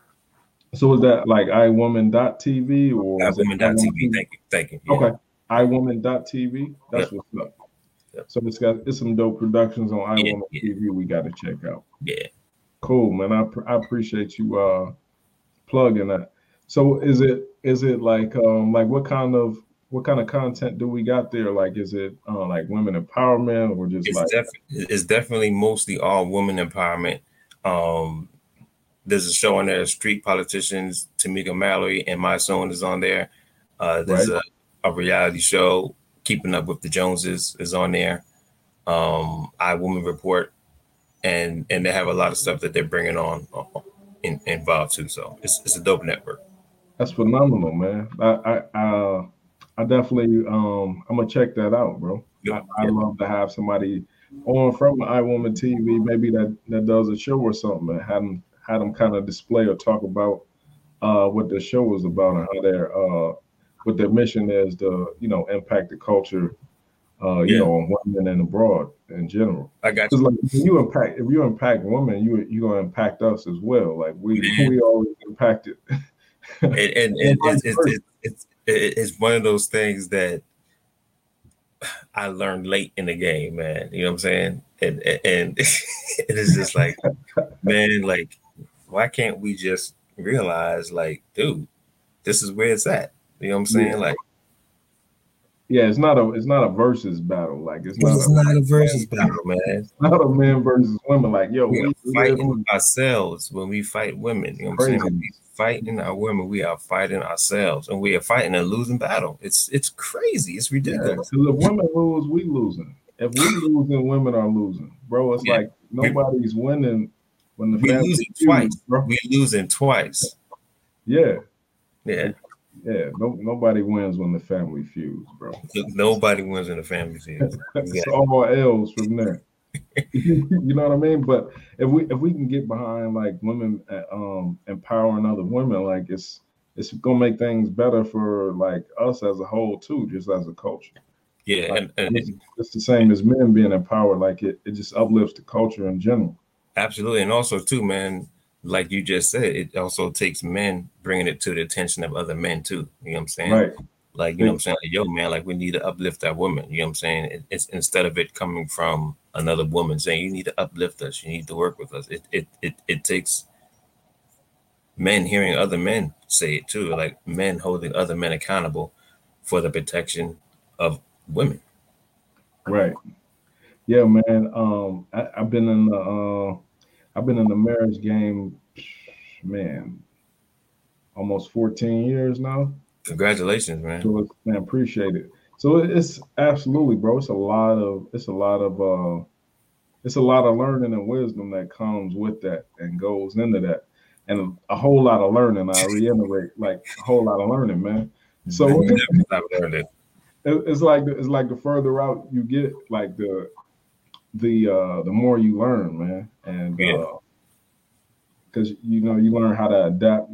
So is that like iWoman.tv or is it iWoman.tv. Thank you, thank you. Yeah. Okay. iWoman.tv. That's what's up. Yep. So it's got it's some dope productions on iWoman yeah. TV we got to check out. yeah. Cool, man. I, pr- I appreciate you uh plugging that. So is it is it like um like what kind of what kind of content do we got there? Like is it uh, like women empowerment or just it's, like def- it's definitely mostly all women empowerment. Um, there's a show on there, Street Politicians, Tamika Mallory, and my son is on there. Uh, there's Right. a, a reality show, Keeping Up with the Joneses, is on there. Um, I Woman Report, and and they have a lot of stuff that they're bringing on uh, in, involved too. So it's it's a dope network. that's phenomenal, man. I I uh I definitely um I'm gonna check that out, bro. I, I love to have somebody on from I Woman TV, maybe that that does a show or something, and have them have them kind of display or talk about uh what the show is about and how their uh what their mission is to you know impact the culture uh you Yeah. know on women and abroad in general. I got you. like if you impact if you impact women, you you gonna impact us as well. Like we we always impacted. and, and, and it's, it's, it's, it's, it's one of those things that I learned late in the game, man. You know what I'm saying? And and it is just like, man, like, why can't we just realize, like, dude, this is where it's at? You know what I'm saying? Yeah. Like, Yeah, it's not a it's not a versus battle. Like it's not It's a, not a versus battle, man. it's not a man versus women. Like yo, We are we- fighting ourselves when we fight women. You know what I'm saying? Crazy. When we fighting our women, we are fighting ourselves, and we are fighting a losing battle. It's it's crazy. It's Yeah, ridiculous. 'cause if women lose, we losing. If we losing, women are losing, bro. It's Yeah. like nobody's winning when the We family losing twice. bro. We losing twice. Yeah, Yeah. Yeah. No, nobody wins when the family feuds, bro. Nobody wins in the family feud. It's all L's from there. you know what I mean? But if we if we can get behind like women uh, um empowering other women, like it's it's gonna make things better for like us as a whole too, just as a culture. Yeah, and, and It's, it's the same as men being empowered, like it, it just uplifts the culture in general. absolutely, and also too, man. Like you just said, it also takes men bringing it to the attention of other men too. You know what I'm saying? Right. Like, you know what I'm saying? Like, yo, man, like we need to uplift that woman. You know what I'm saying? It, it's instead of it coming from another woman saying you need to uplift us, you need to work with us. It it it, it takes men hearing other men say it too, like men holding other men accountable for the protection of women. Right. Yeah, man. Um, I, I've been in the uh, I've been in the marriage game, man, almost 14 years now. Congratulations, man. So man, appreciate it. So it's absolutely, bro. It's a lot of it's a lot of uh, it's a lot of learning and wisdom that comes with that and goes into that, and a, whole lot of learning. I reiterate, like a whole lot of learning, man. So You never stop it- it's like it's like the further out you get, like the the uh the more you learn, man, and Yeah. because you know you learn how to adapt.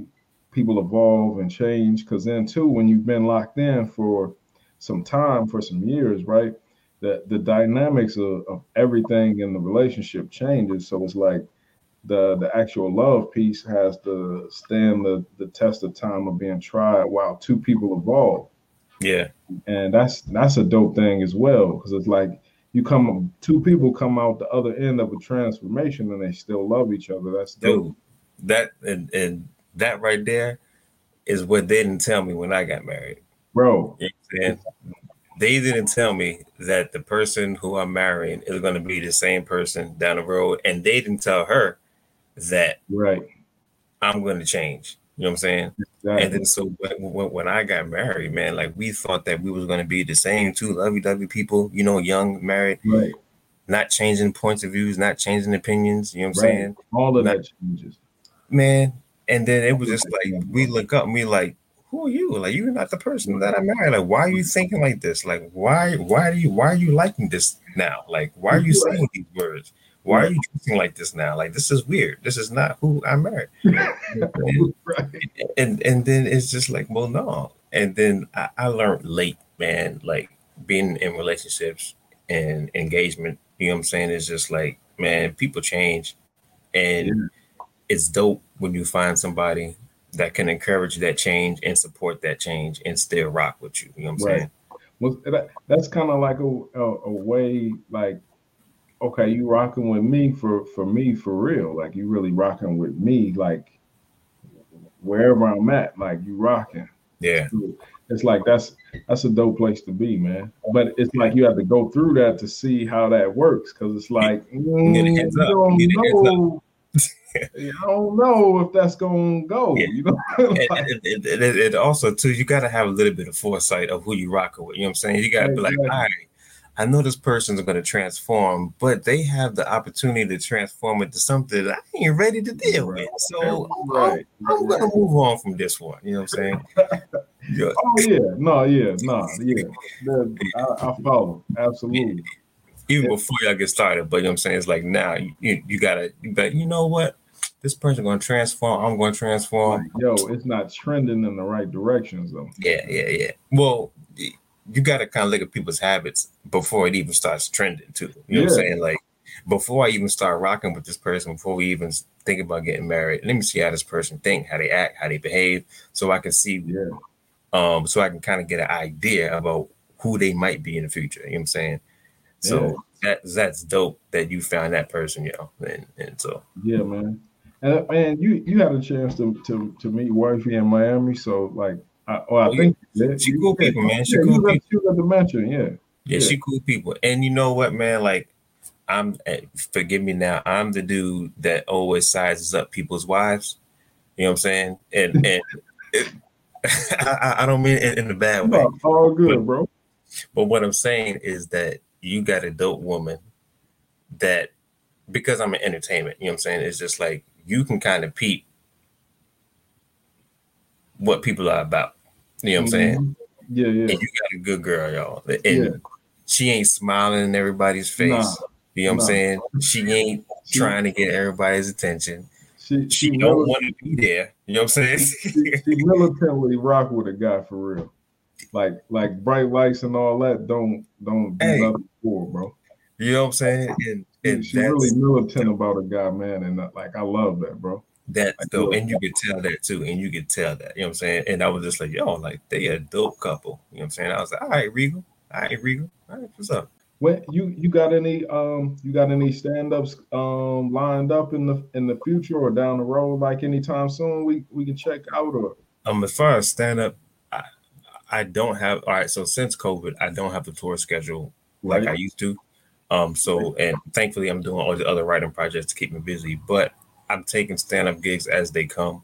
People evolve and change. Because then too, when you've been locked in for some time, for some years, right? The the dynamics of, of everything in the relationship changes. So it's like the the actual love piece has to stand the the test of time of being tried while two people evolve Yeah, and that's that's a dope thing as well because it's like you come two people come out the other end of a transformation and they still love each other that's dope dude. That and, and that right there is what they didn't tell me when I got married. bro You know what I'm saying? They didn't tell me that the person who I'm marrying is going to be the same person down the road, and they didn't tell her that right I'm going to change. You know what I'm saying? And then so when, when, I got married, man, like we thought that we was going to be the same two lovey-dovey people, you know, young, married, right not changing points of views, not changing opinions. You know what I'm Right. saying? all of Not- that changes man. And then it was just like we look up and we like, who are you? Like you're not the person that I married. Like why are you thinking like this? Like why why do you why are you liking this now? Like why are you saying these words? Why are you dressing like this now? Like this is weird. This is not who I married. and, right and and then it's just like, well, no. And then I, I learned late, man, like being in relationships and engagement, you know what I'm saying? It's just like, man, people change. And it's dope when you find somebody that can encourage that change and support that change and still rock with you. You know what I'm Right. saying? well that, that's kind of like a, a a way like okay you rocking with me for for me for real like you really rocking with me like wherever i'm at like you rocking Yeah. it's like that's that's a dope place to be, man. But it's like you have to go through that to see how that works, because it's like mm, get a you heads up. don't You get a heads know. I don't know if that's gonna go. Yeah. You know, Like, and, and also too, you gotta have a little bit of foresight of who you rocking with. You know what I'm saying? You gotta be like, all right, I know this person's gonna transform, but they have the opportunity to transform into something that I ain't ready to deal with. So right. I'm, I'm gonna move on from this one. You know what I'm saying? Yeah. Oh yeah, no, yeah, no, yeah. I, I follow absolutely. even before y'all get started. But you know what I'm saying? It's like now you, you, you gotta you got you know what? This person gonna transform, I'm gonna transform. Yo, it's not trending in the right directions though. Yeah, yeah, yeah. Well, you gotta kind of look at people's habits before it even starts trending too. You know what I'm saying? Like before I even start rocking with this person, before we even think about getting married, let me see how this person think, how they act, how they behave, so I can see Yeah, um so I can kind of get an idea about who they might be in the future. You know what I'm saying? So that that's dope that you found that person, you know. And and so yeah, man. And man, you you had a chance to to to meet wifey in Miami, so like, I, well, I Oh, think Yeah, she cool people, man. She yeah, cool people. you got to mention, yeah. Yeah, Yeah. she cool people. And you know what, man? Like, I'm eh, forgive me now. I'm the dude that always sizes up people's wives. You know what I'm saying? And and it, I, I don't mean it in a bad way. No, all good, bro. But what I'm saying is that you got a dope woman that because I'm in entertainment, you know what I'm saying? It's just like you can kind of peep what people are about. You know what I'm saying? Mhm. Yeah, yeah. And you got a good girl, y'all. And Yeah. she ain't smiling in everybody's face. Nah. you know what Nah. I'm saying? She ain't She- trying to get everybody's attention. She She she, don't want to be there. You know what I'm saying? she, she militantly rock with a guy for real. Like like bright lights and all that don't don't do Hey. nothing for bro. you know what I'm saying? And and she that's really militant about a guy, man, and uh, like I love that, bro. That though, and you could tell that too, and you could tell that. You know what I'm saying? And I was just like, yo, like they a dope couple. You know what I'm saying? I was like, all right, Regal, all right, Regal, all right, what's up? When you you got any um you got any stand ups um lined up in the in the future or down the road like anytime soon we we can check out or Um, as far as stand up, I I don't have all right. So since COVID, I don't have the tour schedule like I used to. Um, so and thankfully I'm doing all the other writing projects to keep me busy, but I'm taking stand-up gigs as they come.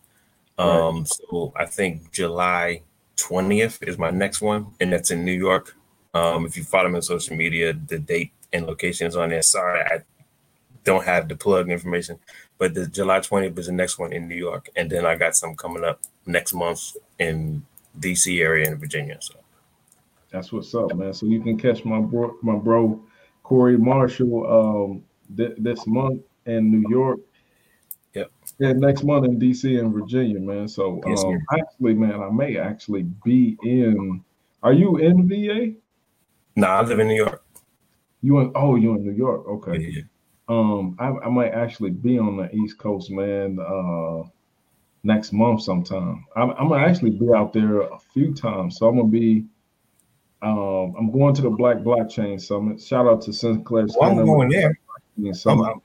Um, so I think July 20th is my next one, and that's in New York. Um, if you follow me on social media, the date and location is on there. Sorry, I don't have the plug information, but the July 20th is the next one in New York, and then I got some coming up next month in DC area in Virginia. So That's what's up, man. So you can catch my bro, my bro Corey Marshall um th- this month in New York. Yep. And next month in DC and Virginia, man. So Yes, um actually, man, I may actually be in. Are you in VA? no, I live in New York. You in? Oh, you in New York? Okay. Yeah, yeah. Um, I, I might actually be on the East Coast, man. Uh, next month sometime. I'm, I'm gonna actually be out there a few times. So I'm gonna be. Um, I'm going to the Black Blockchain Summit. Shout out to Sinclair. Well, I'm going there. I'm-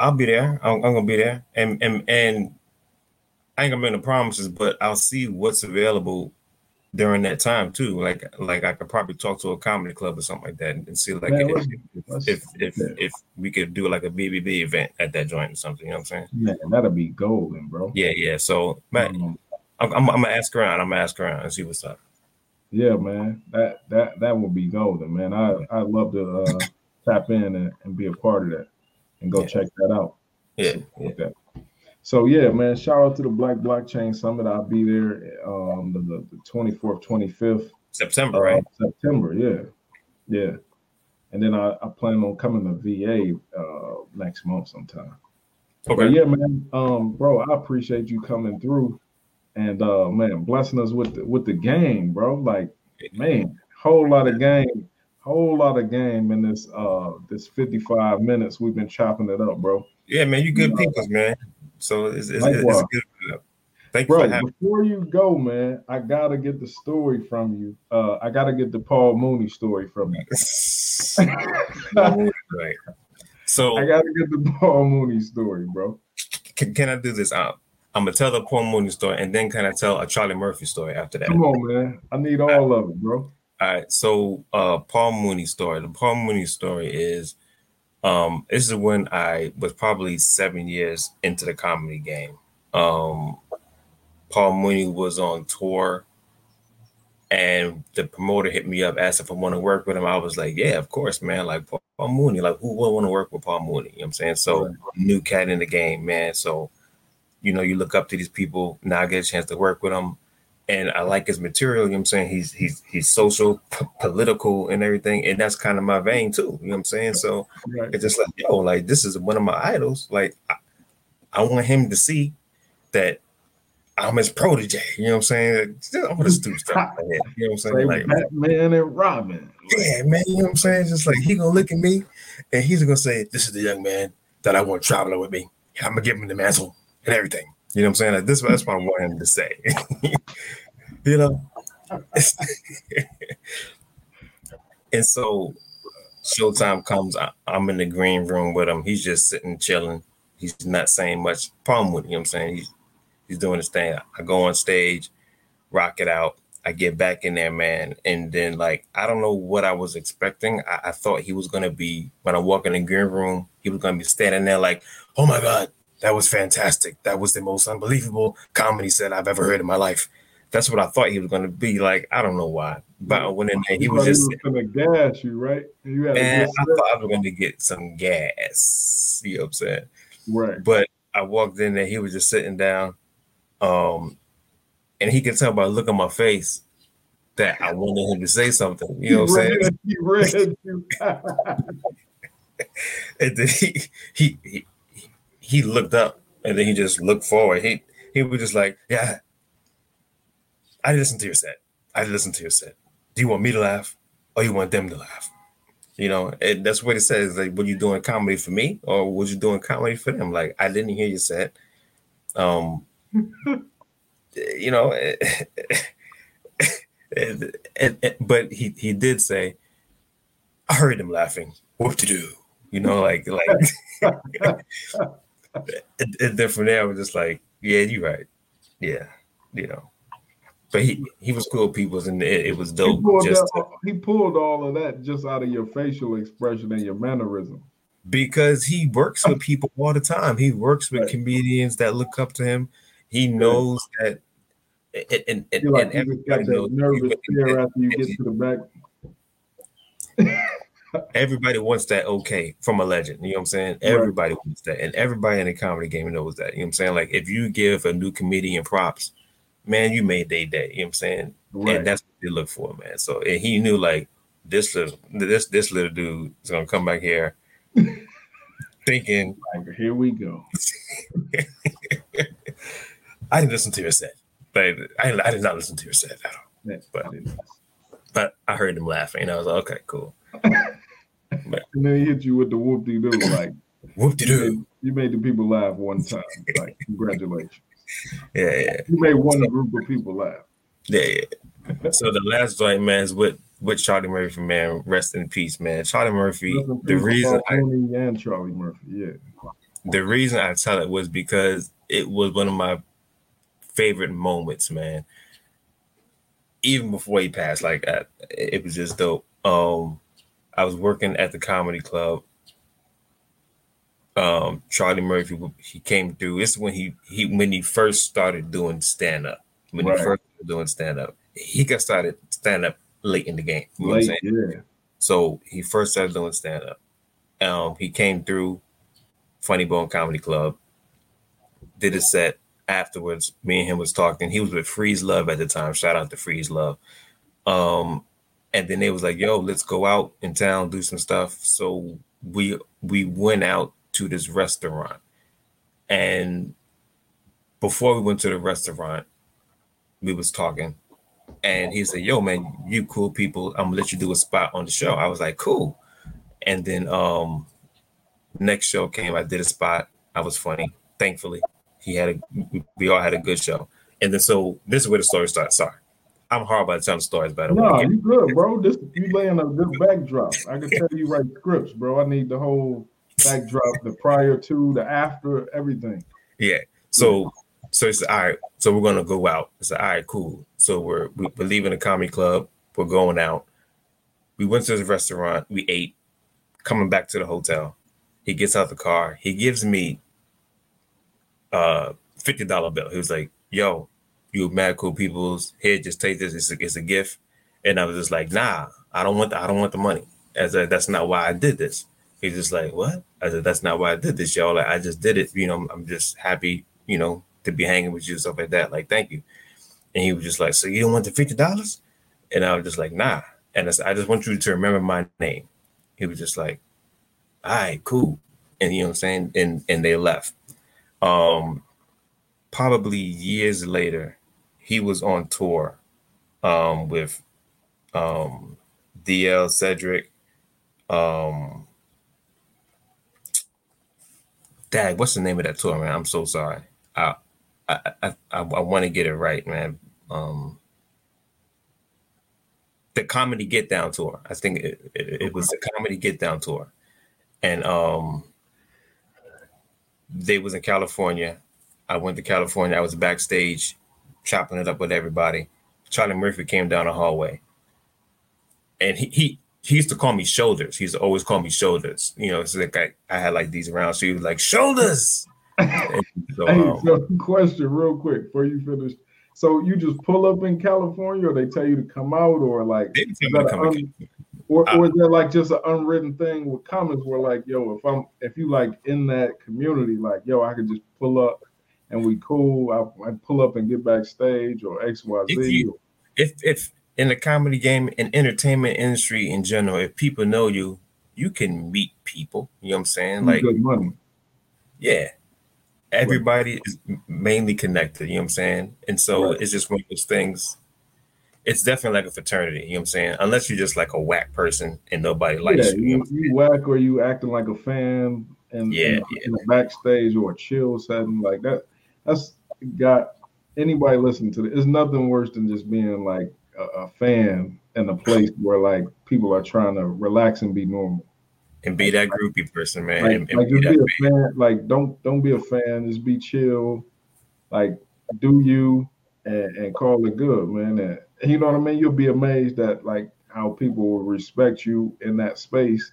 I'll be there. I'm, I'm gonna be there, and and and I ain't gonna make no promises, but I'll see what's available during that time too. Like like I could probably talk to a comedy club or something like that, and see like Man, if, if, if if if we could do like a BBB event at that joint or something. You know what I'm saying? Man, that'll be golden, bro. Yeah, yeah. So man, Um, I'm, I'm, I'm gonna ask around. I'm gonna ask around and see what's up. yeah, man. That that that would be golden, man. I I love to uh, tap in and, and be a part of that and go Yeah. check that out. Yeah, that. So yeah, man, shout out to the Black Blockchain Summit. I'll be there um the, the, the 24th, 25th September, uh, right? September, yeah. Yeah. And then I, I plan on coming to VA uh next month sometime. But Okay. yeah, man, um, bro, I appreciate you coming through and uh man, blessing us with the with the game, bro. Like, man, whole lot of game, whole lot of game in this uh this 55 minutes we've been chopping it up, bro. Yeah, man. You good Uh, people, man. So it's it's, it's, good. Thank you Bro, for having. before you go, man, I gotta get the story from you. Uh, I gotta get the Paul Mooney story from you. right. So I gotta get the Paul Mooney story, bro. can, can I do this? I'm gonna tell the Paul Mooney story, and then can I tell a Charlie Murphy story after that? Come on, man. I need all of it, bro. All right. So uh, Paul Mooney story. The Paul Mooney story is, um, this is when I was probably seven years into the comedy game. Um, Paul Mooney was on tour, and the promoter hit me up, asked if I want to work with him. I was like, yeah, of course, man. Like Paul, Paul Mooney, like who would want to work with Paul Mooney? You know what I'm saying? So Right. new cat in the game, man. So, you know, you look up to these people. Now I get a chance to work with them. And I like his material. You know what I'm saying? He's he's he's social, p- political, and everything. And that's kind of my vein too. You know what I'm saying? So Right. it's just like, yo, like this is one of my idols. Like I, I want him to see that I'm his protege. You know what I'm saying? I want to do stuff like that. You know what I'm saying? Like, Batman and Robin. yeah, man. You know what I'm saying? Just like he gonna look at me and he's gonna say, "This is the young man that I want traveling with me. I'm gonna give him the mantle and everything." You know what I'm saying? Like, this that's what I want him to say. you know. and so, showtime comes. I, I'm in the green room with him. He's just sitting chilling. He's not saying much. Problem with it, you know I'm saying? He's he's doing his thing. I go on stage, rock it out. I I get back in there, man, and then like I don't know what I was expecting. I, I thought he was gonna be when I walk in the green room, he was gonna be standing there like, "Oh my god, that was fantastic! That was the most unbelievable comedy set I've ever heard in my life." That's what I thought he was gonna be like. I don't know why, but I went in there, he was just was gonna gas you, right? You had man. I thought I was gonna get some gas. You know what I'm saying? right. But I walked in there, he was just sitting down. Um, and he could tell by the look on my face that I wanted him to say something. You know what I'm saying? He read you. And then he he he, he looked up and then he just looked forward. He he was just like, Yeah, I listened to your set. I listened to your set. Do you want me to laugh or you want them to laugh? You know, and that's what it says. Like, were you doing comedy for me or was you doing comedy for them? Like, I didn't hear your set. Um, you know, and, and, and- but he he did say, I heard him laughing. What to do? You know, like like and, and then from there I was just like, yeah, you're right. Yeah, you know. But he he was cool people and it, it was He dope pulled, just that, he pulled all of that just out of your facial expression and your mannerism. because he works with people all the time. He works with Right. comedians that look up to him. He knows that and and, and, You're like and you got that knows nervous fear after you get to the back. everybody wants that okay from a legend. You know what I'm saying? Everybody wants that. And everybody in the comedy game knows that. You know what I'm saying? Like if you give a new comedian props, man, you made their day. You know what I'm saying? Right. And that's what they look for, man. So and he knew like this little this this little dude is gonna come back here thinking Like, here we go. I didn't listen to your set. But I, I did not listen to your set at all. Yeah, But- I. But I heard him laughing and I was like, okay, cool. And then he hit you with the whoop de doo. Like Whoop de you doo. made, you made the people laugh one time. Like congratulations. Yeah, yeah, You made one group of people laugh. yeah, yeah. So the last joint, man, is with with Charlie Murphy, man. Rest in peace, man. Charlie Murphy. In The reason I and Charlie Murphy. Yeah. the reason I tell it was because it was one of my favorite moments, man. Even before he passed, like I, it was just dope. Um, I was working at the comedy club. Um, Charlie Murphy, he came through. This is when he he when he first started doing stand up. When Right. he first started doing stand up, he got started stand up late in the game. You know what I'm Late, saying? yeah. So he first started doing stand up. Um, he came through Funny Bone Comedy Club, did a set afterwards. Me and him was talking. He was with Freeze Love at the time. Shout out to Freeze Love. Um, and then they was like, "Yo, let's go out in town, do some stuff." So we we went out to this restaurant, and before we went to the restaurant, we was talking, and he said, "Yo, man, you cool people. I'm gonna let you do a spot on the show." I was like, "Cool." And then um, next show came. I did a spot. I was funny. Thankfully, he had a. We all had a good show. And then so this is where the story starts. Sorry, I'm horrible at telling stories, by the No, way. No, you good, bro. This you laying a good backdrop. I can tell you write scripts, bro. I need the whole backdrop, the prior to, the after, everything. Yeah. So so it's all right. So we're gonna go out. It's all right, cool. So we're we- we're leaving the comedy club. We're going out. We went to the restaurant. We ate. Coming back to the hotel, he gets out the car. He gives me a fifty dollar bill. He was like, "Yo, you mad cool peoples. Here, just take this. It's a, it's a gift." And I was just like, "Nah, I don't want the, I don't want the money. As a, that's not why I did this." He's just like, "What?" I said, "That's not why I did this, y'all. Like, I just did it. You know, I'm just happy, you know, to be hanging with you, and stuff like that. Like, thank you." And he was just like, "So you don't want the fifty dollars?" And I was just like, "Nah." And I said, "I just want you to remember my name." He was just like, "All right, cool." And you know what I'm saying? And and they left. Um, probably years later, he was on tour, um, with, um, DL Cedric, um, Dad, what's the name of that tour, man? I'm so sorry. I I I, I, I want to get it right, man. Um, the comedy Get Down tour. I think it, it, it was the comedy Get Down tour, and um, they was in California. I went to California. I was backstage, chopping it up with everybody, Charlie Murphy came down the hallway, and he he he used to call me shoulders. He used to always call me shoulders. You know, it's like I, I had like these around, so he was like shoulders. so, hey, um, so question real quick before you finish. So you just pull up in California, or they tell you to come out, or like, they tell to come un- or, or is there like just an unwritten thing with comments where like, yo, if I'm if you like in that community, like, yo, I could just pull up and we cool. I, I pull up and get backstage or X Y Z. If, you, if if in the comedy game and entertainment industry in general, if people know you, you can meet people. You know what I'm saying? Like. Yeah. Everybody is mainly connected, you know what I'm saying? And so right. it's just one of those things. It's definitely like a fraternity, you know what I'm saying? Unless you're just like a whack person and nobody likes yeah, you. You, you, you whack or you acting like a fan and yeah, in, yeah. in a backstage or a chill setting like that. That's got anybody listening to it. It's nothing worse than just being like a, a fan in a place where like people are trying to relax and be normal and be that groupie person, man. Like, and, and like be be a fan. fan. Like don't don't be a fan. Just be chill. Like do you and, and call it good, man. And you know what I mean. You'll be amazed at like how people will respect you in that space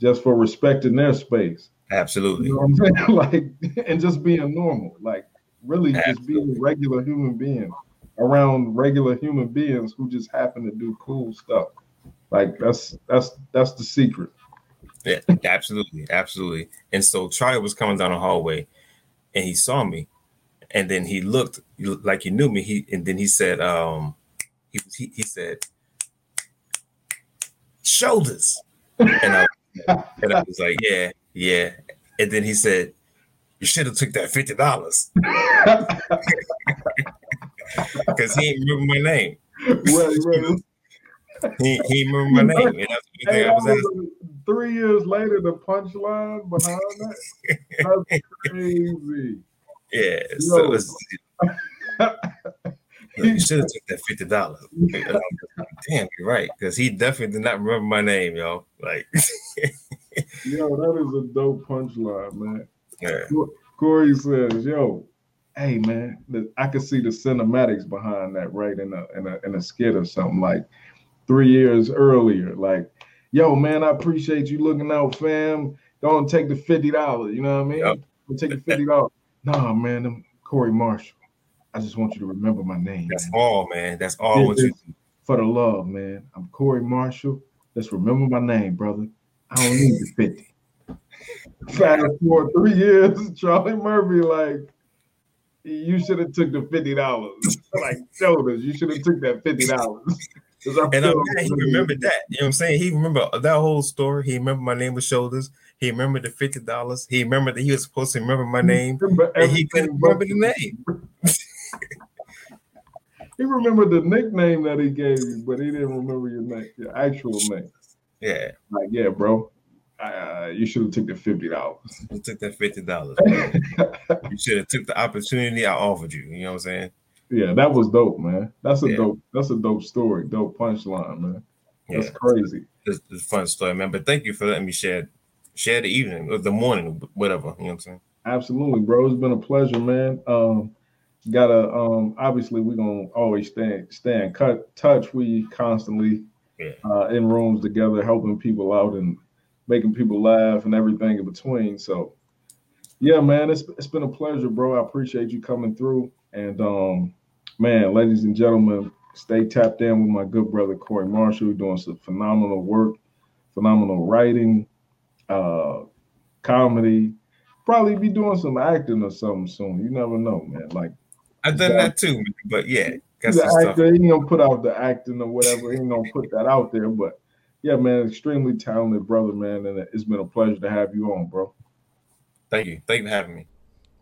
just for respecting their space. Absolutely. You know what I'm saying? like and just being normal. Like really Absolutely. just being a regular human being around regular human beings who just happen to do cool stuff. Like that's that's that's the secret. Yeah, absolutely, absolutely. And so Charlie was coming down the hallway, and he saw me, and then he looked like he knew me. He and then he said, um, he he, he said, shoulders, and I and I was like, yeah, yeah. And then he said, you should have took that fifty dollars because he didn't remember my name. Right, right. he he remember my name. And that's the hey, I was asking. Three years later, the punchline behind that. That's crazy. Yeah. Yo. So you should have took that fifty dollars. Damn, you're right, because he definitely did not remember my name, yo. Like, yo, that is a dope punchline, man. Yeah. Corey says, "Yo, hey man, I could see the cinematics behind that, right? In a in a in a skit or something like three years earlier. Like, yo, man, I appreciate you looking out, fam. Don't take the fifty dollars. You know what I mean? Yep. Don't take the fifty dollars. nah, man, I'm Corey Marshall. I just want you to remember my name. That's man. all, man. That's all. What you for the love, man. I'm Corey Marshall. Let's remember my name, brother. I don't need the fifty. Fast forward three years, Charlie Murphy like, you should have took the fifty dollars. like shoulders, you should have took that fifty dollars. And I'm glad he remembered that. You know what I'm saying? He remember that whole story. He remembered my name was Shoulders. He remembered the fifty dollars. He remembered that he was supposed to remember my name, and he couldn't remember the name. he remembered the nickname that he gave you, but he didn't remember your name, your actual name. Yeah. Like, yeah, bro uh, you should have took the fifty dollars. You took that fifty dollars. you should have took the opportunity I offered you. You know what I'm saying? Yeah, that was dope, man. That's a yeah. dope. That's a dope story. Dope punchline, man. That's yeah. crazy. It's, it's, a fun story, man. But thank you for letting me share share the evening or the morning, whatever. You know what I'm saying? Absolutely, bro. It's been a pleasure, man. Um, gotta um, obviously we're gonna always stay stay in cut touch. We constantly yeah. uh, in rooms together, helping people out and making people laugh and everything in between. So yeah, man, it's it's been a pleasure, bro. I appreciate you coming through. And um, man, ladies and gentlemen, stay tapped in with my good brother Corey Marshall, doing some phenomenal work, phenomenal writing, uh, comedy. Probably be doing some acting or something soon. You never know, man. Like I've done that too, but yeah. The actor, he ain't gonna put out the acting or whatever. He ain't gonna put that out there, but yeah, man, extremely talented brother, man, and it's been a pleasure to have you on, bro. Thank you. Thank you for having me.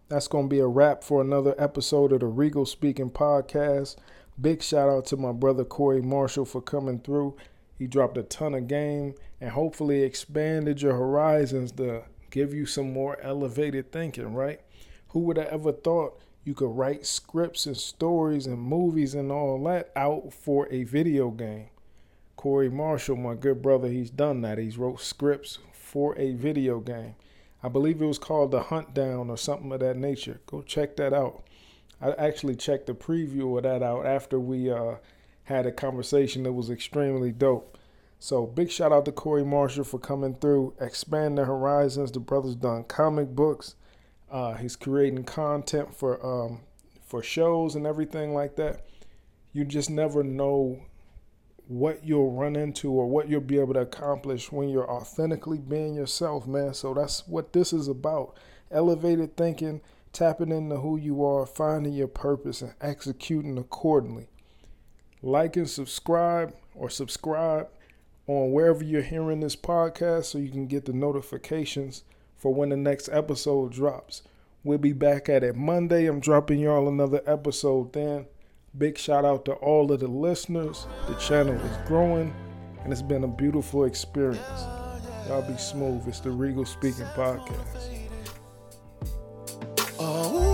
That's going to be a wrap for another episode of the Regal Speaking Podcast. Big shout out to my brother Corey Marshall for coming through. He dropped a ton of game and hopefully expanded your horizons to give you some more elevated thinking, right? Who would have ever thought you could write scripts and stories and movies and all that out for a video game? Corey Marshall, my good brother, he's done that. He's wrote scripts for a video game. I believe it was called The Huntdown or something of that nature. Go check that out. I actually checked the preview of that out after we uh, had a conversation that was extremely dope. So big shout out to Corey Marshall for coming through, expand the horizons. The brother's done comic books. Uh, he's creating content for um, for shows and everything like that. You just never know what you'll run into or what you'll be able to accomplish when you're authentically being yourself, man. So that's what this is about. Elevated thinking, tapping into who you are, finding your purpose, and executing accordingly. Like and subscribe or subscribe on wherever you're hearing this podcast so you can get the notifications for when the next episode drops. We'll be back at it Monday. I'm dropping y'all another episode then. Big shout out to all of the listeners. The channel is growing, and it's been a beautiful experience. Y'all be smooth. It's the Regal Speaking Podcast. Oh.